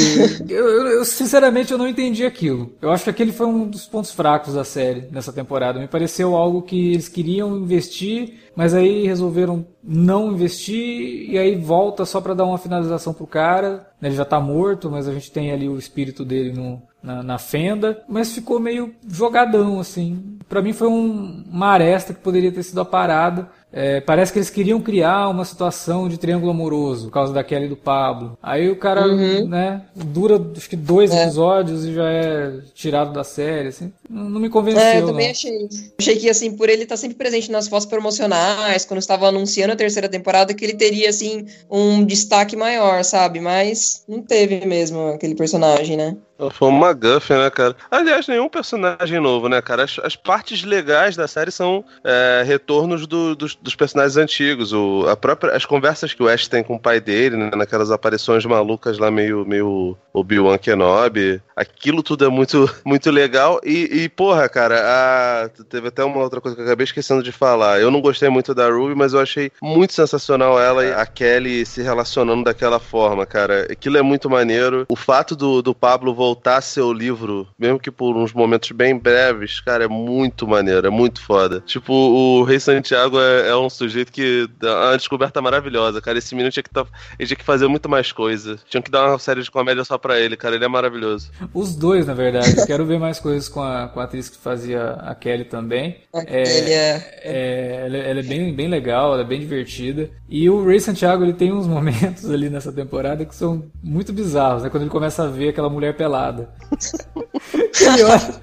eu, eu, sinceramente eu não entendi aquilo. Eu acho que aquele foi um dos pontos fracos da série nessa temporada. Me pareceu algo que eles queriam investir, mas aí resolveram não investir e aí volta só para dar uma finalização pro cara. Ele já tá morto, mas a gente tem ali o espírito dele no, na, na fenda, mas ficou meio jogadão assim. Para mim foi um, uma aresta que poderia ter sido aparada é, parece que eles queriam criar uma situação de triângulo amoroso, por causa da Kelly e do Pablo. Aí o cara, uhum. né, dura acho que dois é. episódios e já é tirado da série, assim. Não, me convenceu. É, eu também não. achei. Achei que, assim, por ele estar tá sempre presente nas fotos promocionais, quando estava anunciando a terceira temporada, que ele teria, assim, um destaque maior, sabe? Mas não teve mesmo aquele personagem, né? Foi uma McGuffin, né, cara? Aliás, nenhum personagem novo, né, cara? As, as partes legais da série são é, retornos do, dos, dos, personagens antigos. O, a própria, as conversas que o Ash tem com o pai dele, né, naquelas aparições malucas lá, meio, meio Obi-Wan Kenobi. Aquilo tudo é muito, muito legal. E, e porra, cara, a, teve até uma outra coisa que eu acabei esquecendo de falar. Eu não gostei muito da Ruby, mas eu achei muito sensacional ela e a Kelly se relacionando daquela forma, cara. Aquilo é muito maneiro. O fato do, do Pablo voltar voltar seu livro, mesmo que por uns momentos bem breves, cara, é muito maneiro, é muito foda. Tipo, o Rei Santiago é, é um sujeito que é uma descoberta maravilhosa, cara. Esse menino tinha que, tá, ele tinha que fazer muito mais coisa. Tinha que dar uma série de comédia só pra ele, cara. Ele é maravilhoso. Os dois, na verdade. Eu quero ver mais coisas com a, com a atriz que fazia a Kelly também. A é, Kelly é... é ela, ela, é bem, bem legal, ela é bem divertida. E o Ray Santiago, ele tem uns momentos ali nessa temporada que são muito bizarros, né? Quando ele começa a ver aquela mulher pelada pelada. Ele olha,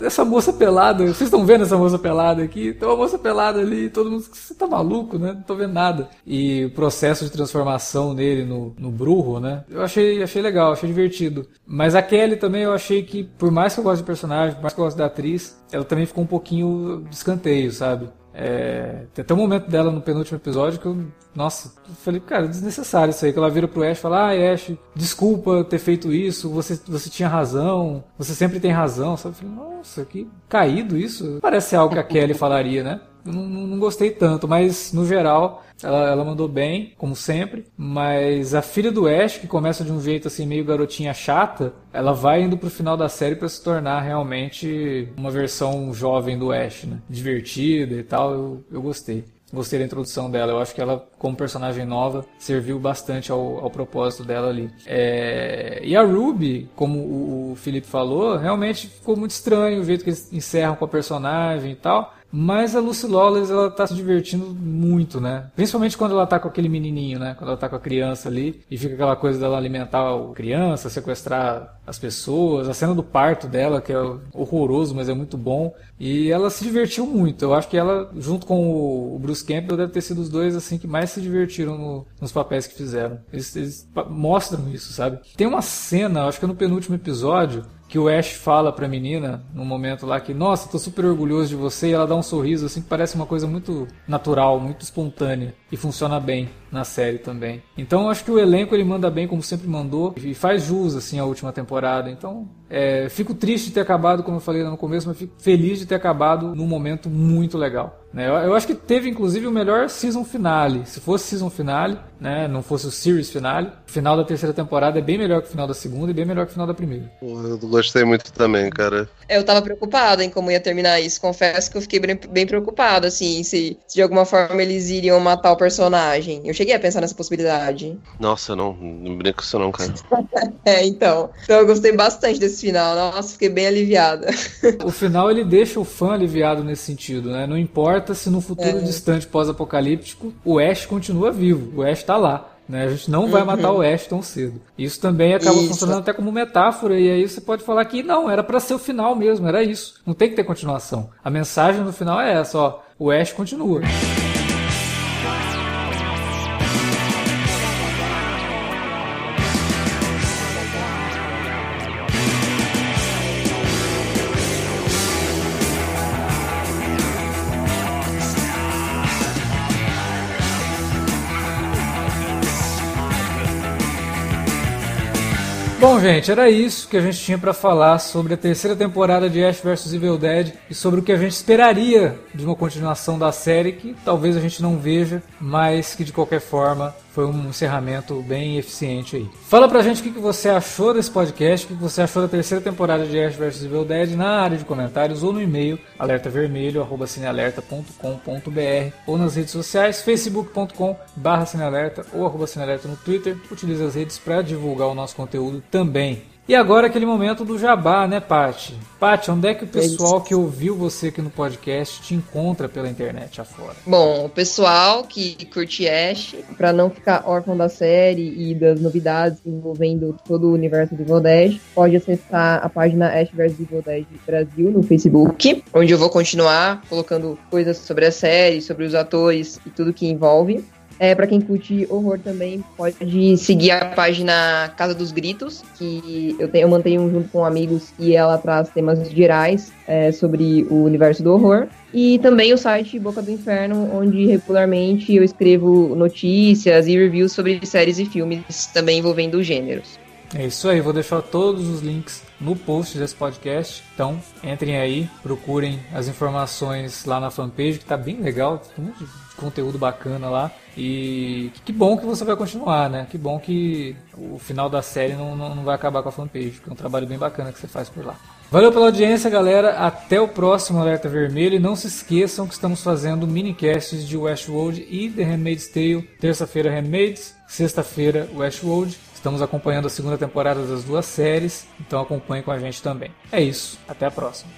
essa moça pelada, vocês estão vendo essa moça pelada aqui? Tem uma moça pelada ali, todo mundo, você tá maluco, né? Não tô vendo nada. E o processo de transformação nele no, no bruxo, né? Eu achei, achei legal, achei divertido. Mas a Kelly também eu achei que, por mais que eu goste de personagem, por mais que eu goste da atriz, ela também ficou um pouquinho de escanteio, sabe? É, tem até um momento dela no penúltimo episódio que eu, nossa, eu falei, cara, desnecessário isso aí. Que ela vira pro Ash e fala: Ah, Ash, desculpa ter feito isso, você, você tinha razão, você sempre tem razão. Sabe? Eu falei, nossa, que caído isso. Parece algo que a Kelly falaria, né? Eu não, não, gostei tanto, mas no geral ela, ela mandou bem, como sempre. Mas a filha do Ash, que começa de um jeito assim meio garotinha chata, ela vai indo pro final da série para se tornar realmente uma versão jovem do Ash, né? Divertida e tal. Eu, eu gostei. Gostei da introdução dela. Eu acho que ela, como personagem nova, serviu bastante ao, ao propósito dela ali. É... E a Ruby, como o, o Felipe falou, realmente ficou muito estranho o jeito que eles encerram com a personagem e tal. Mas a Lucy Lawless, ela tá se divertindo muito, né? Principalmente quando ela tá com aquele menininho, né? Quando ela tá com a criança ali e fica aquela coisa dela alimentar a criança, sequestrar as pessoas, a cena do parto dela, que é horroroso, mas é muito bom. E ela se divertiu muito. Eu acho que ela, junto com o Bruce Campbell, deve ter sido os dois assim que mais se divertiram no, nos papéis que fizeram. Eles, eles mostram isso, sabe? Tem uma cena, acho que é no penúltimo episódio, que o Ash fala pra menina, num momento lá que, nossa, tô super orgulhoso de você, e ela dá um sorriso assim que parece uma coisa muito natural, muito espontânea e funciona bem na série também. Então acho que o elenco ele manda bem como sempre mandou e faz jus assim a última temporada. Então é, fico triste de ter acabado, como eu falei lá no começo, mas fico feliz de ter acabado num momento muito legal. Né? Eu, eu, acho que teve inclusive o melhor season finale. Se fosse season finale, né, não fosse o series finale, o final da terceira temporada é bem melhor que o final da segunda e bem melhor que o final da primeira. Eu gostei muito também, cara. Eu tava preocupada em como ia terminar isso. Confesso que eu fiquei bem, bem preocupada, assim, se, se, de alguma forma eles iriam matar o personagem. Eu cheguei a pensar nessa possibilidade. Nossa, não, não brinca com isso não, cara. é, então. Então eu gostei bastante desse final. Nossa, fiquei bem aliviada. o final ele deixa o fã aliviado nesse sentido, né? Não importa se no futuro é. distante pós-apocalíptico o Ash continua vivo, o Ash tá lá. Né? A gente não vai matar uhum. o Ash tão cedo. Isso também acaba isso. funcionando até como metáfora, e aí você pode falar que não, era para ser o final mesmo, era isso. Não tem que ter continuação. A mensagem no final é essa, ó, o Ash continua. Gente, era isso que a gente tinha para falar sobre a terceira temporada de Ash vs Evil Dead e sobre o que a gente esperaria de uma continuação da série que talvez a gente não veja, mas que de qualquer forma foi um encerramento bem eficiente aí. Fala pra gente o que você achou desse podcast, o que você achou da terceira temporada de Ash vs Evil Dead na área de comentários ou no e-mail alertavermelho@cinealerta.com.br ou nas redes sociais facebook.com/cinealerta ou arroba cinealerta no Twitter. Utilize as redes para divulgar o nosso conteúdo também. E agora aquele momento do jabá, né, Pati? Pati, onde é que o pessoal é que ouviu você aqui no podcast te encontra pela internet afora? Bom, o pessoal que curte Ash, para não ficar órfão da série e das novidades envolvendo todo o universo do Evil Dead, pode acessar a página Ash vs Evil Dead Brasil no Facebook, onde eu vou continuar colocando coisas sobre a série, sobre os atores e tudo que envolve. É, para quem curte horror também, pode seguir a página Casa dos Gritos, que eu, tenho, eu mantenho junto com amigos e ela traz temas gerais é, sobre o universo do horror. E também o site Boca do Inferno, onde regularmente eu escrevo notícias e reviews sobre séries e filmes também envolvendo gêneros. É isso aí, vou deixar todos os links no post desse podcast. Então, entrem aí, procurem as informações lá na fanpage, que tá bem legal, conteúdo bacana lá. E que bom que você vai continuar, né? Que bom que o final da série não, não, não vai acabar com a fanpage, porque é um trabalho bem bacana que você faz por lá. Valeu pela audiência, galera. Até o próximo Alerta Vermelho. E não se esqueçam que estamos fazendo minicasts de Westworld e The Handmaid's Tale. Terça-feira, Handmaids. Sexta-feira, Westworld. Estamos acompanhando a segunda temporada das duas séries, então acompanhe com a gente também. É isso. Até a próxima.